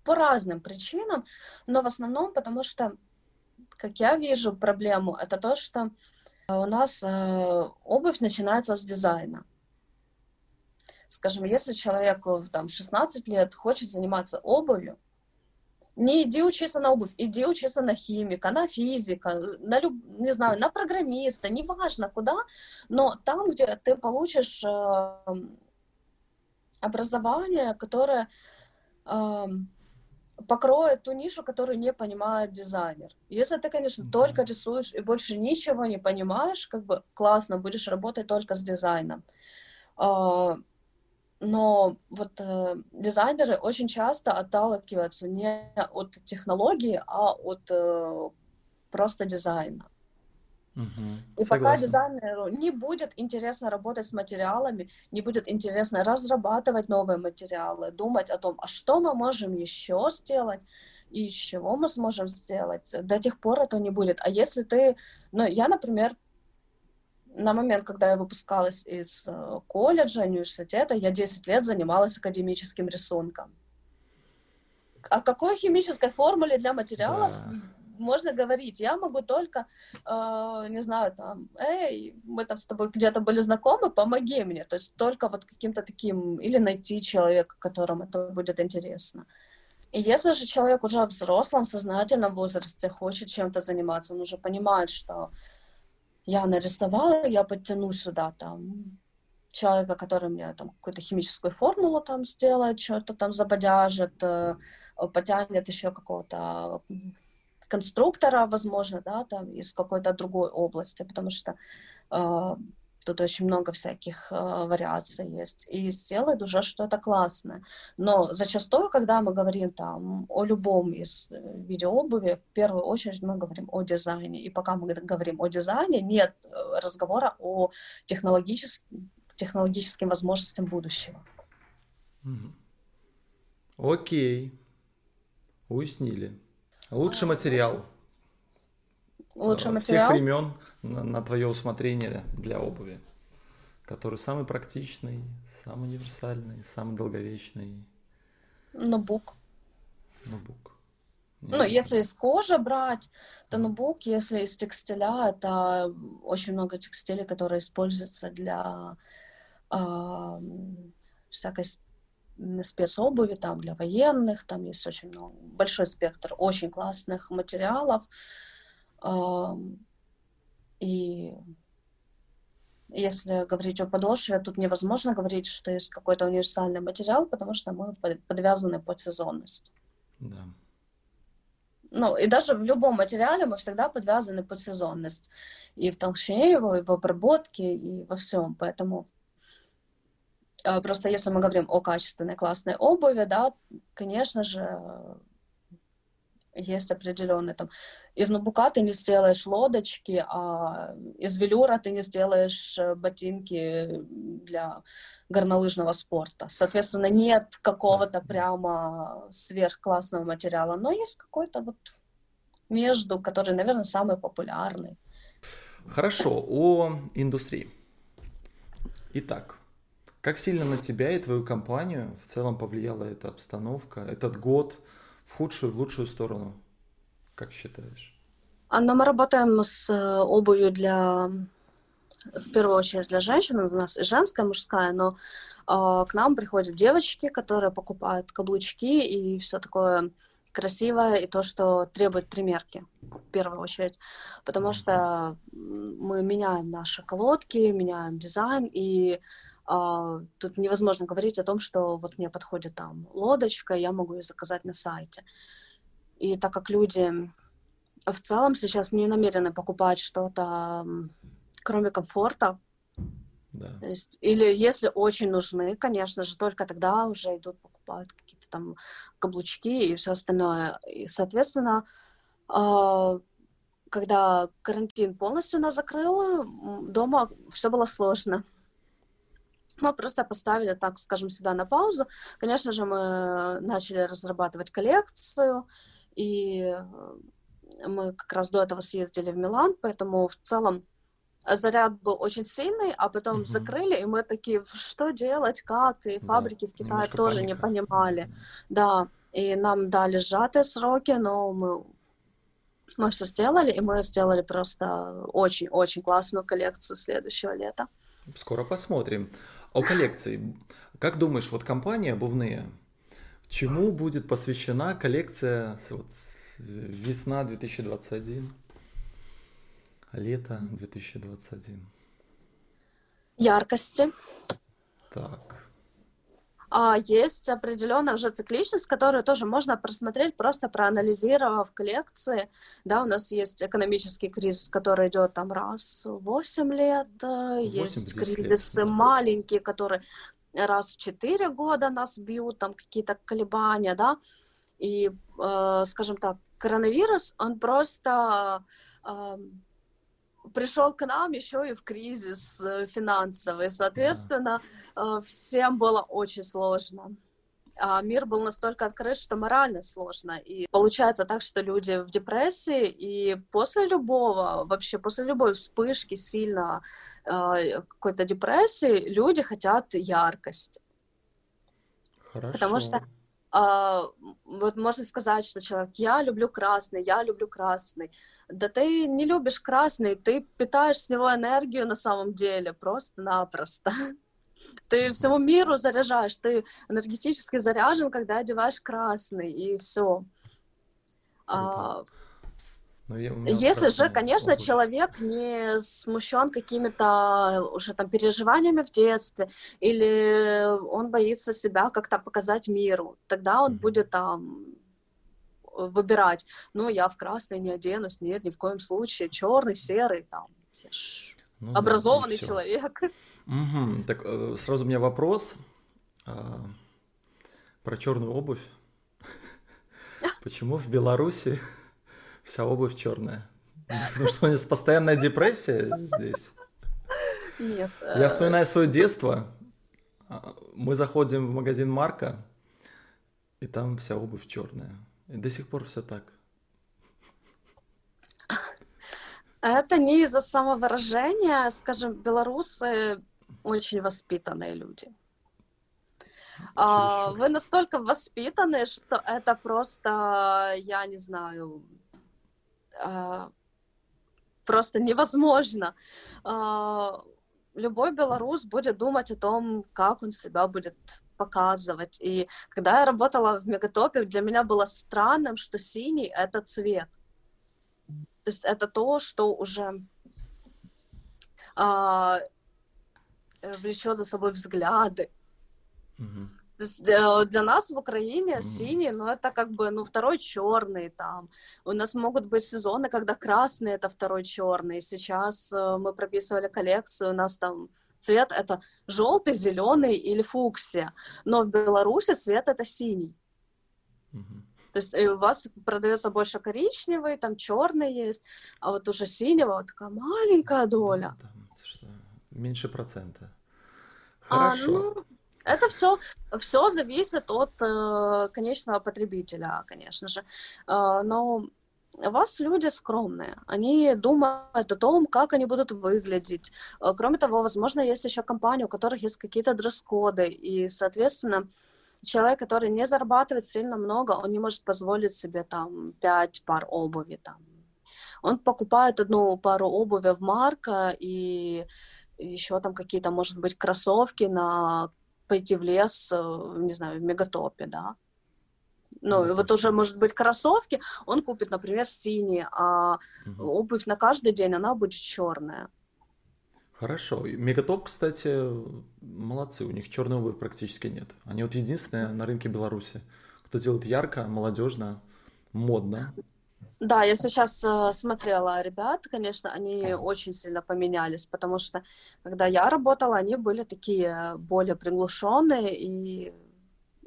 S2: По разным причинам, но в основном потому что, как я вижу проблему, это то, что у нас э, обувь начинается с дизайна скажем, если человеку там 16 лет хочет заниматься обувью, не иди учиться на обувь, иди учиться на химика, на физика, на, люб... не знаю, на программиста, неважно куда, но там, где ты получишь э, образование, которое э, покроет ту нишу, которую не понимает дизайнер. Если ты, конечно, mm-hmm. только рисуешь и больше ничего не понимаешь, как бы классно, будешь работать только с дизайном. Э, но вот э, дизайнеры очень часто отталкиваются не от технологии, а от э, просто дизайна.
S1: Угу,
S2: и согласен. пока дизайнеру не будет интересно работать с материалами, не будет интересно разрабатывать новые материалы, думать о том, а что мы можем еще сделать, и из чего мы сможем сделать, до тех пор это не будет. А если ты, ну, я, например, на момент, когда я выпускалась из э, колледжа, университета, я 10 лет занималась академическим рисунком. О какой химической формуле для материалов да. можно говорить? Я могу только, э, не знаю, там, эй, мы там с тобой где-то были знакомы, помоги мне. То есть только вот каким-то таким, или найти человека, которому это будет интересно. И если же человек уже в взрослом, сознательном возрасте хочет чем-то заниматься, он уже понимает, что я нарисовала, я подтяну сюда там человека, который мне там какую-то химическую формулу там сделает, что-то там забодяжит, э, потянет еще какого-то конструктора, возможно, да, там из какой-то другой области, потому что э, Тут очень много всяких э, вариаций есть. И сделает уже что-то классное. Но зачастую, когда мы говорим там о любом из э, видеообуви, в первую очередь мы говорим о дизайне. И пока мы говорим о дизайне, нет э, разговора о технологическом, технологическим возможностям будущего.
S1: Окей. Уяснили. Лучший материал.
S2: Лучший э, материал.
S1: Всех времен на, на твое усмотрение для обуви, который самый практичный, самый универсальный, самый долговечный.
S2: Ноутбук.
S1: Ноутбук.
S2: Ну, если из кожи брать, то ноутбук, если из текстиля, это очень много текстилей, которые используются для э, всякой спецобуви, там для военных, там есть очень много, большой спектр очень классных материалов. Э, и если говорить о подошве, тут невозможно говорить, что есть какой-то универсальный материал, потому что мы подвязаны под сезонность.
S1: Да.
S2: Ну, и даже в любом материале мы всегда подвязаны под сезонность. И в толщине его, и в обработке, и во всем. Поэтому э, просто если мы говорим о качественной классной обуви, да, конечно же, есть определенный там из нубука ты не сделаешь лодочки, а из велюра ты не сделаешь э, ботинки для горнолыжного спорта. Соответственно, нет какого-то прямо сверхклассного материала, но есть какой-то вот между, который, наверное, самый популярный.
S1: Хорошо, о индустрии. Итак, как сильно на тебя и твою компанию в целом повлияла эта обстановка, этот год – в худшую, в лучшую сторону? Как считаешь?
S2: А, но мы работаем с э, обувью для, в первую очередь для женщин, у нас и женская, и мужская, но э, к нам приходят девочки, которые покупают каблучки и все такое красивое, и то, что требует примерки, в первую очередь. Потому что мы меняем наши колодки, меняем дизайн, и а, тут невозможно говорить о том, что вот мне подходит там лодочка, я могу ее заказать на сайте. И так как люди в целом сейчас не намерены покупать что-то, кроме комфорта,
S1: да.
S2: То есть, или если очень нужны, конечно же, только тогда уже идут, покупают какие-то там каблучки и все остальное. И, соответственно, а, когда карантин полностью нас закрыл, дома все было сложно. Мы просто поставили, так скажем, себя на паузу. Конечно же, мы начали разрабатывать коллекцию, и э, мы как раз до этого съездили в Милан, поэтому в целом заряд был очень сильный, а потом угу. закрыли, и мы такие, что делать, как, и фабрики да, в Китае тоже паника. не понимали. Да, и нам дали сжатые сроки, но мы мы все сделали, и мы сделали просто очень-очень классную коллекцию следующего лета.
S1: Скоро посмотрим. О коллекции. Как думаешь, вот компания обувные, чему будет посвящена коллекция вот, весна 2021, лето 2021?
S2: Яркости.
S1: Так
S2: а есть определенная уже цикличность, которую тоже можно просмотреть, просто проанализировав коллекции. Да, у нас есть экономический кризис, который идет там раз в 8 лет, 8 есть кризисы лет, маленькие, которые раз в 4 года нас бьют, там какие-то колебания, да, и, э, скажем так, коронавирус, он просто э, пришел к нам еще и в кризис э, финансовый. Соответственно, да. всем было очень сложно. А мир был настолько открыт, что морально сложно. И получается так, что люди в депрессии, и после любого, вообще после любой вспышки сильно э, какой-то депрессии, люди хотят яркости.
S1: Хорошо.
S2: Потому что э, вот можно сказать, что человек, я люблю красный, я люблю красный. Да ты не любишь красный, ты питаешь с него энергию на самом деле, просто-напросто. Ты всему миру заряжаешь, ты энергетически заряжен, когда одеваешь красный, и все. А, ну, Если же, конечно, обувь. человек не смущен какими-то уже там переживаниями в детстве, или он боится себя как-то показать миру, тогда он mm-hmm. будет там выбирать, ну, я в красный не оденусь, нет, ни в коем случае, черный, серый, там, ну, образованный да, человек.
S1: Угу. Так э, сразу у меня вопрос а, про черную обувь. Почему в Беларуси вся обувь черная? Потому что у нас постоянная депрессия здесь.
S2: Нет.
S1: Я э, вспоминаю свое детство. А, мы заходим в магазин Марка, и там вся обувь черная. И до сих пор все так.
S2: Это не из-за самовыражения, скажем, белорусы очень воспитанные люди. А, вы настолько воспитаны, что это просто, я не знаю, просто невозможно. А, любой белорус будет думать о том, как он себя будет показывать. И когда я работала в Мегатопе, для меня было странным, что синий — это цвет. То есть это то, что уже а, Э, влечет за собой взгляды.
S1: Угу.
S2: Для, нас в Украине mm. синий, ну это как бы, ну второй черный там. У нас могут быть сезоны, когда красный это второй черный. Сейчас э, мы прописывали коллекцию, у нас там цвет это желтый, зеленый или фуксия, но в Беларуси цвет это синий.
S1: Mm-hmm.
S2: То есть у вас продается больше коричневый, там черный есть, а вот уже синего вот такая маленькая доля.
S1: Да, да меньше процента.
S2: Хорошо. А, ну, это все, все зависит от э, конечного потребителя, конечно же. Э, но у вас люди скромные, они думают о том, как они будут выглядеть. Э, кроме того, возможно, есть еще компании, у которых есть какие-то дресс-коды, и, соответственно, человек, который не зарабатывает сильно много, он не может позволить себе там пять пар обуви там. Он покупает одну пару обуви в марка и еще там какие-то, может быть, кроссовки на пойти в лес, э, не знаю, в мегатопе, да. Ну, и вот уже, может быть, кроссовки он купит, например, синие, а угу. обувь на каждый день, она будет черная.
S1: Хорошо. Мегатоп, кстати, молодцы, у них черной обуви практически нет. Они вот единственные на рынке Беларуси, кто делает ярко, молодежно, модно.
S2: Да, я сейчас э, смотрела ребят, конечно, они очень сильно поменялись, потому что когда я работала, они были такие более приглушенные и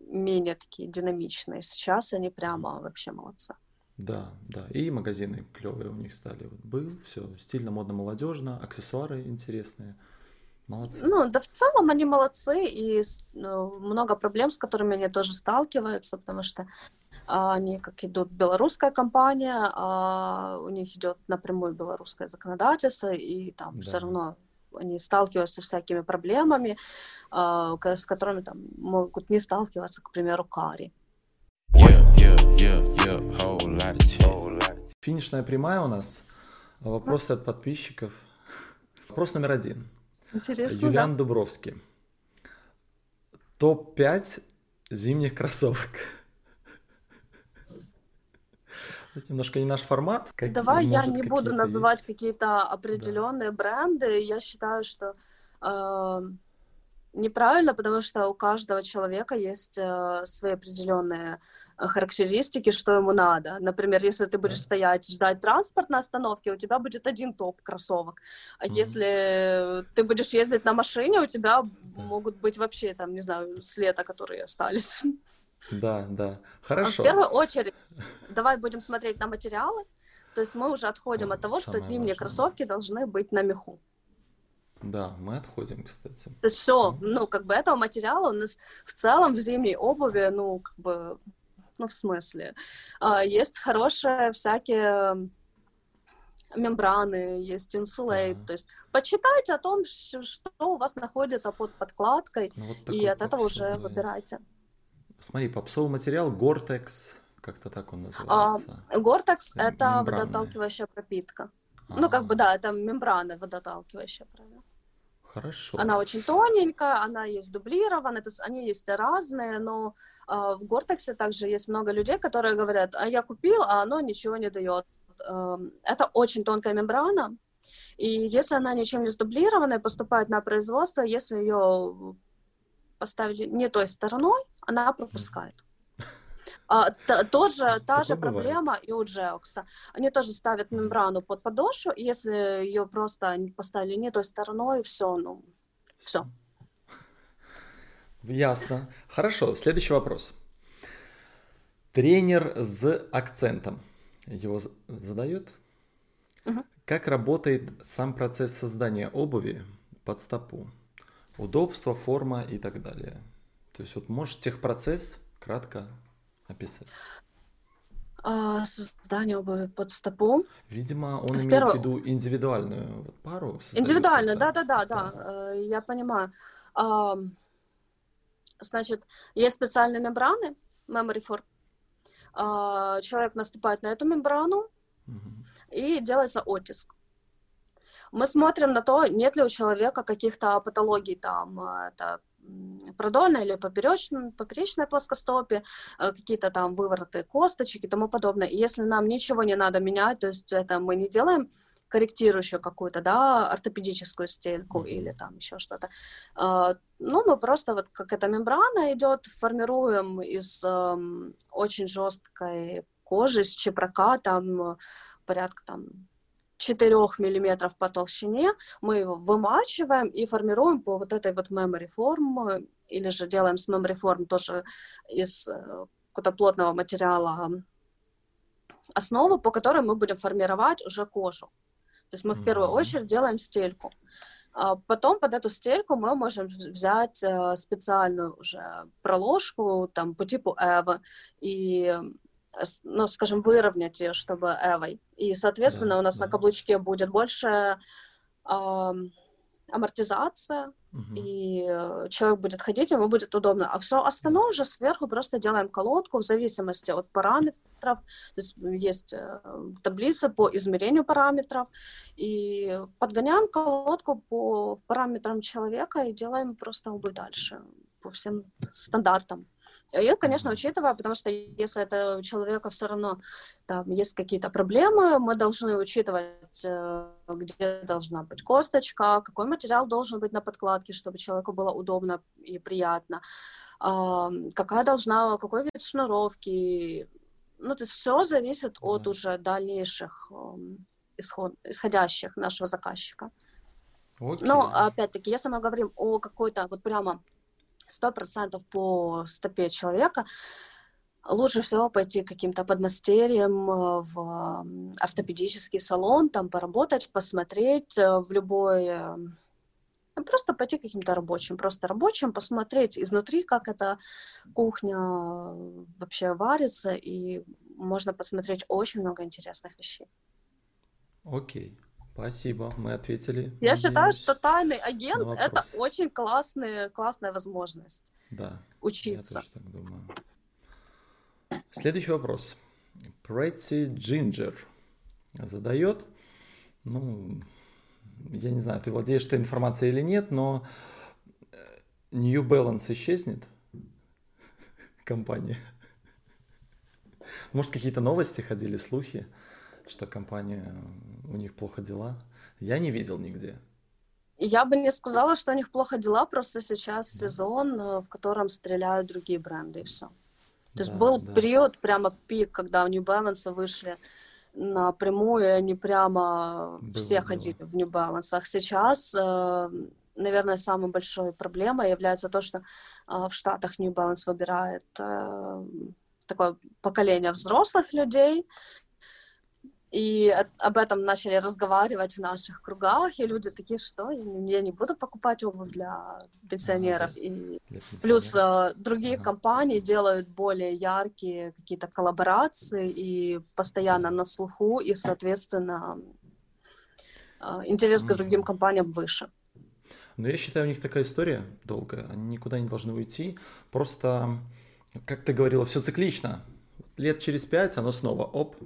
S2: менее такие динамичные. Сейчас они прямо вообще молодцы.
S1: Да, да. И магазины клевые у них стали. Вот был, все стильно, модно, молодежно, аксессуары интересные. Молодцы.
S2: Ну, да в целом они молодцы, и ну, много проблем, с которыми они тоже сталкиваются, потому что они как идут белорусская компания, а у них идет напрямую белорусское законодательство, и там да. все равно они сталкиваются с всякими проблемами, а, с которыми там могут не сталкиваться, к примеру, кари.
S1: Финишная прямая у нас. Вопросы от подписчиков. Вопрос номер один.
S2: Интересно,
S1: Юлиан
S2: да?
S1: Дубровский. Топ-5 зимних кроссовок. Это немножко не наш формат.
S2: Как, Давай я не буду называть есть. какие-то определенные да. бренды. Я считаю, что э, неправильно, потому что у каждого человека есть э, свои определенные э, характеристики, что ему надо. Например, если ты будешь да. стоять ждать транспорт на остановке, у тебя будет один топ кроссовок. А mm-hmm. если ты будешь ездить на машине, у тебя да. могут быть вообще там, не знаю, слета, которые остались.
S1: Да, да. Хорошо.
S2: В первую очередь, давай будем смотреть на материалы. То есть мы уже отходим от того, что зимние
S1: важное.
S2: кроссовки должны быть на меху.
S1: Да, мы отходим, кстати.
S2: То есть все, ну, как бы этого материала у нас в целом в зимней обуви, ну, как бы, ну, в смысле, а, есть хорошие всякие мембраны, есть инсулейт, то есть почитайте о том, что у вас находится под подкладкой,
S1: Ну, вот
S2: и от этого уже выбирайте.
S1: Смотри, попсовый материал Gore-Tex, как-то так он
S2: А,
S1: называется.
S2: Гортекс —
S1: М-
S2: это
S1: мембранная.
S2: водоотталкивающая пропитка. Ну, как бы,
S1: А,
S2: да, это мембрана водоотталкивающая, правильно.
S1: Хорошо.
S2: Она очень тоненькая, она есть дублированная, то есть они есть разные, но а, в Гортексе также есть много людей, которые говорят, а я купил, а оно ничего не дает. Эм, Это очень тонкая мембрана, и если она ничем не сдублированная, поступает на производство, если ее поставили не той стороной, она пропускает. А, та, тоже, та же
S1: Такое бывает.
S2: проблема и у Джеокса. Они тоже ставят мембрану под подошву, и если ее просто поставили не той стороной, все, ну, все.
S1: Ясно. Хорошо, следующий вопрос. Тренер с акцентом. Его задает?
S2: Мгм.
S1: Как работает сам процесс создания обуви под стопу? Удобство, форма и так далее. То есть вот можешь техпроцесс кратко описать?
S2: А, создание обуви под стопу.
S1: Видимо, он
S2: В
S1: имеет
S2: первую-
S1: в виду индивидуальную вот пару. тогда.
S2: да-да-да, да, э, я понимаю. Ам, Значит, есть специальные мембраны, memory form. А, Человек наступает на эту мембрану,
S1: Мгм.
S2: и делается оттиск. Мы смотрим на то, нет ли у человека каких-то патологий, там, э, это м, продольная или поперечная, поперечная плоскостопие, э, какие-то там вывороты косточек и тому подобное. И если нам ничего не надо менять, то есть это мы не делаем корректирующую какую-то, да, ортопедическую стельку или там еще что-то. Э, Ну, мы просто вот как эта мембрана идет, формируем из эм, очень жесткой кожи, из чепрака, там э, порядка там 4 миллиметров по толщине, мы его вымачиваем и формируем по вот этой вот memory form, или же делаем с memory form тоже из э, какого-то плотного материала основу, по которой мы будем формировать уже кожу. То есть мы в первую очередь делаем стельку. А Потом под эту стельку мы можем вз- взять э, специальную уже проложку там по типу Эвы и, ну, скажем, выровнять ее, чтобы Эвой. И, соответственно,
S1: Да,
S2: у нас на
S1: да.
S2: каблучке будет больше ам, амортизация,
S1: Мгм.
S2: и э, человек будет ходить, ему будет удобно. А все остальное уже сверху просто делаем колодку в зависимости от параметров. То есть есть э, таблица по измерению параметров, и подгоняем колодку по параметрам человека и делаем просто обувь дальше по всем стандартам. И, конечно,
S1: Мгм.
S2: учитывая, потому что если это у человека все равно там есть какие-то проблемы, мы должны учитывать, э, где должна быть косточка, какой материал должен быть на подкладке, чтобы человеку было удобно и приятно, а, какая должна, какой вид шнуровки. Ну, то есть все зависит от уже дальнейших эм, исход, исходящих нашего заказчика.
S1: Окей.
S2: Но, опять-таки, если мы говорим о какой-то вот прямо 100% по стопе человека, лучше всего пойти к каким-то подмастерьям э, в ортопедический салон, там поработать, посмотреть э, в любой... э, ну, Просто пойти к каким-то рабочим, просто рабочим, посмотреть изнутри, как эта кухня э, вообще варится, и можно посмотреть очень много интересных вещей.
S1: Окей. Спасибо, мы ответили.
S2: Я считаю,
S1: надеюсь.
S2: что тайный агент это очень классная, классная возможность
S1: Да, я
S2: учиться.
S1: тоже так думаю. Следующий вопрос. Pretty Ginger задает. Ну, я не знаю, ты владеешь этой информацией или нет, но э, New Balance исчезнет? Компания. Может, какие-то новости ходили, слухи, что компания, у них плохо дела? Я не видел нигде.
S2: Я бы не сказала, что у них плохо дела, просто сейчас сезон, э, в котором стреляют другие бренды, и все. То есть
S1: Да,
S2: был
S1: да.
S2: период, прямо пик, когда у New Balance вышли напрямую, и они прямо
S1: Было
S2: все
S1: дело.
S2: ходили в New Balance. Сейчас, э, наверное, самой большой проблемой является то, что э, в Штатах New Balance выбирает такое поколение взрослых людей, и об этом начали разговаривать в наших кругах, и люди такие, что я не буду покупать обувь для пенсионеров. А, и для пенсионеров. плюс э, другие ага. компании делают более яркие какие-то коллаборации и постоянно на слуху, и, соответственно, э, интерес к другим компаниям выше.
S1: Но я считаю, у них такая история долгая, они никуда не должны уйти. Просто, как ты говорила, все циклично. Лет через пять оно снова оп,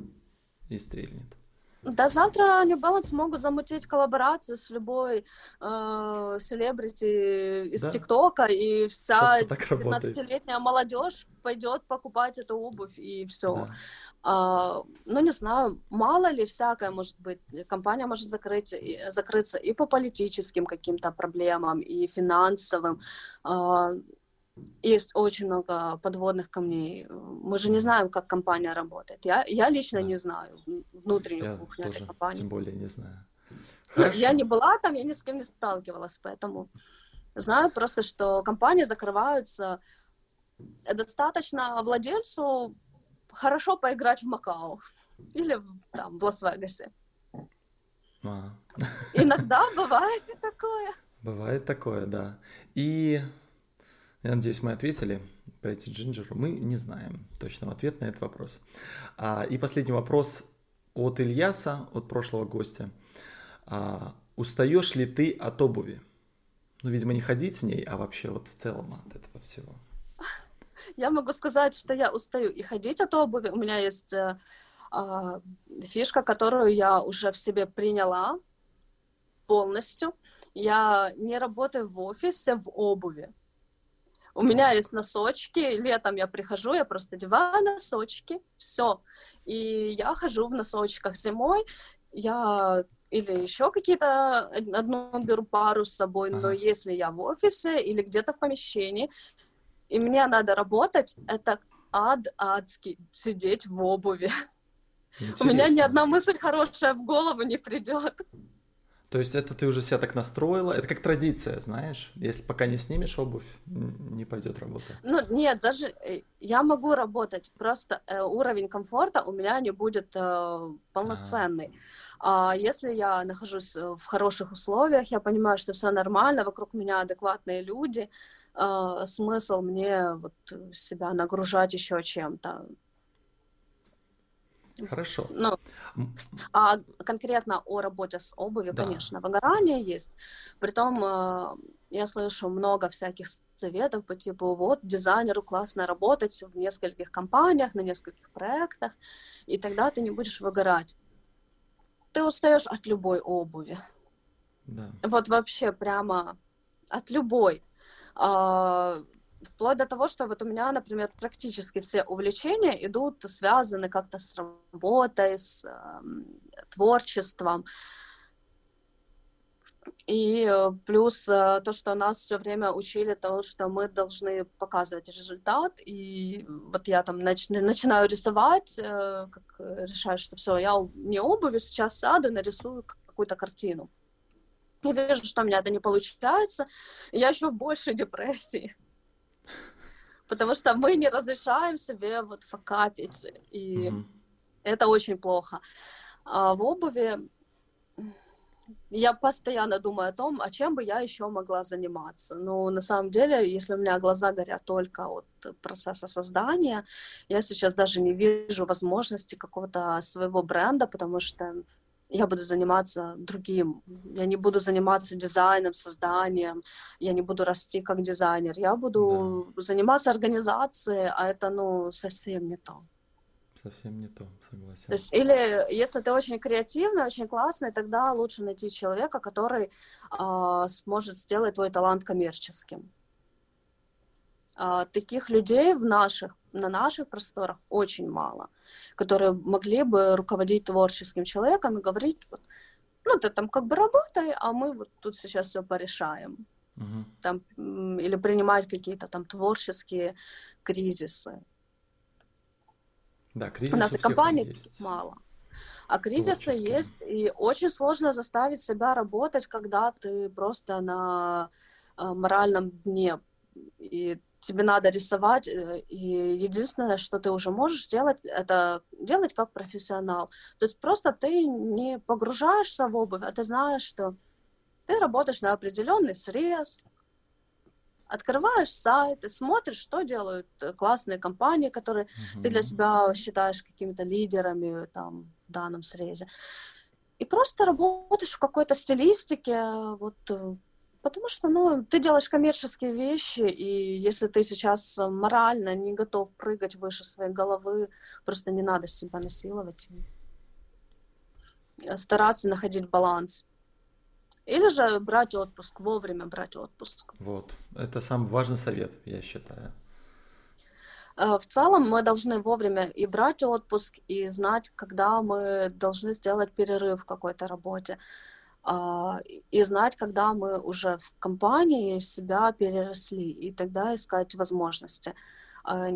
S1: и стрельнет.
S2: Да, завтра New Balance могут замутить коллаборацию с любой э, селебрити из да. ТикТока, и вся 15-летняя молодежь пойдет покупать эту обувь, и все. Да. А, ну, не знаю, мало ли всякое может быть. Компания может закрыть, закрыться и по политическим каким-то проблемам, и финансовым. А, есть очень много подводных камней. Мы же не знаем, как компания работает. Я, я лично да. не знаю внутреннюю
S1: я
S2: кухню
S1: тоже,
S2: этой компании.
S1: Тем более не знаю.
S2: Ну, я не была там, я ни с кем не сталкивалась, поэтому знаю просто, что компании закрываются. Достаточно владельцу хорошо поиграть в Макао или там в Лас-Вегасе. А. Иногда бывает и такое.
S1: Бывает такое, да. И я надеюсь, мы ответили про эти джинджеры. Мы не знаем точного ответа на этот вопрос. А, и последний вопрос от Ильяса, от прошлого гостя. А, устаешь ли ты от обуви? Ну, видимо, не ходить в ней, а вообще вот в целом от этого всего.
S2: Я могу сказать, что я устаю и ходить от обуви. У меня есть э, э, фишка, которую я уже в себе приняла полностью. Я не работаю в офисе в обуви. У меня есть носочки, летом я прихожу, я просто одеваю носочки, все. И я хожу в носочках зимой, я или еще какие-то одну беру пару с собой, но если я в офисе или где-то в помещении, и мне надо работать, это ад адский, сидеть в обуви. Интересно. У меня ни одна мысль хорошая в голову не придет.
S1: То есть это ты уже себя так настроила, это как традиция, знаешь, если пока не снимешь обувь, не пойдет работа.
S2: Ну нет, даже э, я могу работать, просто э, уровень комфорта у меня не будет э, полноценный. А. а если я нахожусь в хороших условиях, я понимаю, что все нормально, вокруг меня адекватные люди, э, смысл мне вот себя нагружать еще чем-то.
S1: Хорошо.
S2: Ну, а конкретно о работе с обувью, да. конечно, выгорание есть. Притом э, я слышу много всяких советов по типу, вот, дизайнеру классно работать в нескольких компаниях, на нескольких проектах, и тогда ты не будешь выгорать. Ты устаешь от любой обуви. Да. Вот вообще прямо от любой. Вплоть до того, что вот у меня, например, практически все увлечения идут связаны как-то с работой, с э, творчеством. И э, плюс э, то, что нас все время учили, то, что мы должны показывать результат. И вот я там нач- начинаю рисовать, э, как решаю, что все, я не обувью, сейчас сяду, нарисую какую-то картину. Я вижу, что у меня это не получается, я еще в большей депрессии потому что мы не разрешаем себе вот факапить, и mm-hmm. это очень плохо. А в обуви я постоянно думаю о том, а чем бы я еще могла заниматься. Но на самом деле, если у меня глаза горят только от процесса создания, я сейчас даже не вижу возможности какого-то своего бренда, потому что я буду заниматься другим. Я не буду заниматься дизайном, созданием, я не буду расти как дизайнер. Я буду да. заниматься организацией, а это, ну, совсем не то.
S1: Совсем не то, согласен.
S2: То есть, или если ты очень креативный, очень классный, тогда лучше найти человека, который э, сможет сделать твой талант коммерческим. Э, таких людей в наших на наших просторах очень мало, которые могли бы руководить творческим человеком и говорить, вот, ну, ты там как бы работай, а мы вот тут сейчас все порешаем. Угу. Там, или принимать какие-то там творческие кризисы.
S1: Да, кризисы
S2: у нас и компаний есть. мало. А кризисы есть, и очень сложно заставить себя работать, когда ты просто на э, моральном дне, и тебе надо рисовать, э, и единственное, что ты уже можешь делать, это делать как профессионал. То есть просто ты не погружаешься в обувь, а ты знаешь, что ты работаешь на определенный срез, открываешь сайт и смотришь, что делают э, классные компании, которые mm-hmm. ты для себя считаешь какими-то лидерами там в данном срезе. И просто работаешь в какой-то стилистике, вот э, Потому что, ну, ты делаешь коммерческие вещи, и если ты сейчас морально не готов прыгать выше своей головы, просто не надо себя насиловать. И стараться находить баланс. Или же брать отпуск, вовремя брать отпуск.
S1: Вот, это самый важный совет, я считаю.
S2: Э, в целом мы должны вовремя и брать отпуск, и знать, когда мы должны сделать перерыв в какой-то работе. А, и знать, когда мы уже в компании себя переросли, и тогда искать возможности. А,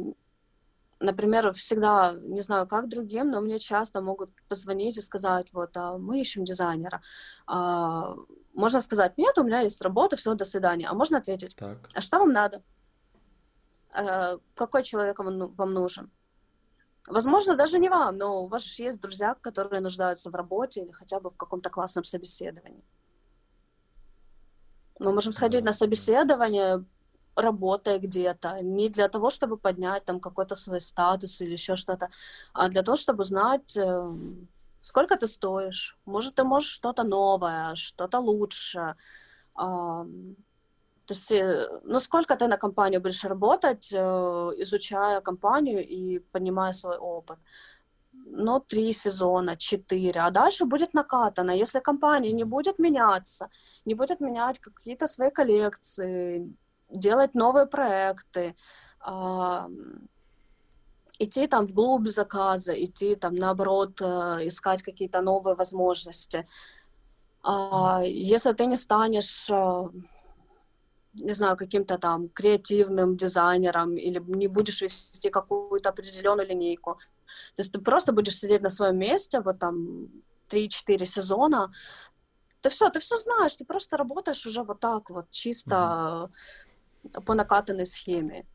S2: например, всегда, не знаю, как другим, но мне часто могут позвонить и сказать, вот, а мы ищем дизайнера. А, можно сказать, нет, у меня есть работа, все, до свидания. А можно ответить, так. а что вам надо? Какой человек вам ну, нужен? Возможно, даже не вам, но у вас же есть друзья, которые нуждаются в работе или хотя бы в каком-то классном собеседовании. Мы можем сходить на собеседование, работая где-то, не для того, чтобы поднять там какой-то свой статус или еще что-то, а для того, чтобы знать, э, сколько ты стоишь. Может, ты можешь что-то новое, что-то лучше. То есть, э, ну, сколько ты на компанию будешь работать, э, изучая компанию и понимая свой опыт? Ну, три сезона, четыре, а дальше будет накатано. Если компания не будет меняться, не будет менять какие-то свои коллекции, делать новые проекты, идти там вглубь заказа, идти там наоборот, э, искать какие-то новые возможности. А если ты не станешь не знаю, каким-то там креативным дизайнером или не будешь вести какую-то определенную линейку. То есть ты просто будешь сидеть на своем месте, вот там 3-4 сезона, ты все, ты все знаешь, ты просто работаешь уже вот так вот, чисто mm-hmm. по накатанной схеме.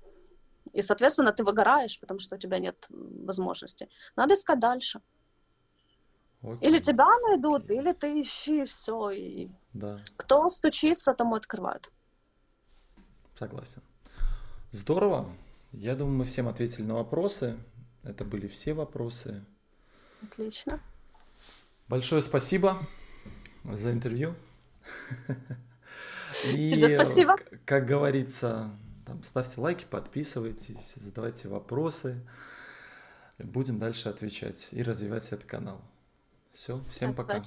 S2: И, соответственно, ты выгораешь, потому что у тебя нет возможности. Надо искать дальше. Okay. Или тебя найдут, или ты ищи все. И да. кто стучится, тому открывают.
S1: Согласен. Здорово. Я думаю, мы всем ответили на вопросы. Это были все вопросы.
S2: Отлично.
S1: Большое спасибо за интервью.
S2: И, Тебе спасибо.
S1: Как говорится, там, ставьте лайки, подписывайтесь, задавайте вопросы. Будем дальше отвечать и развивать этот канал. Все, всем пока.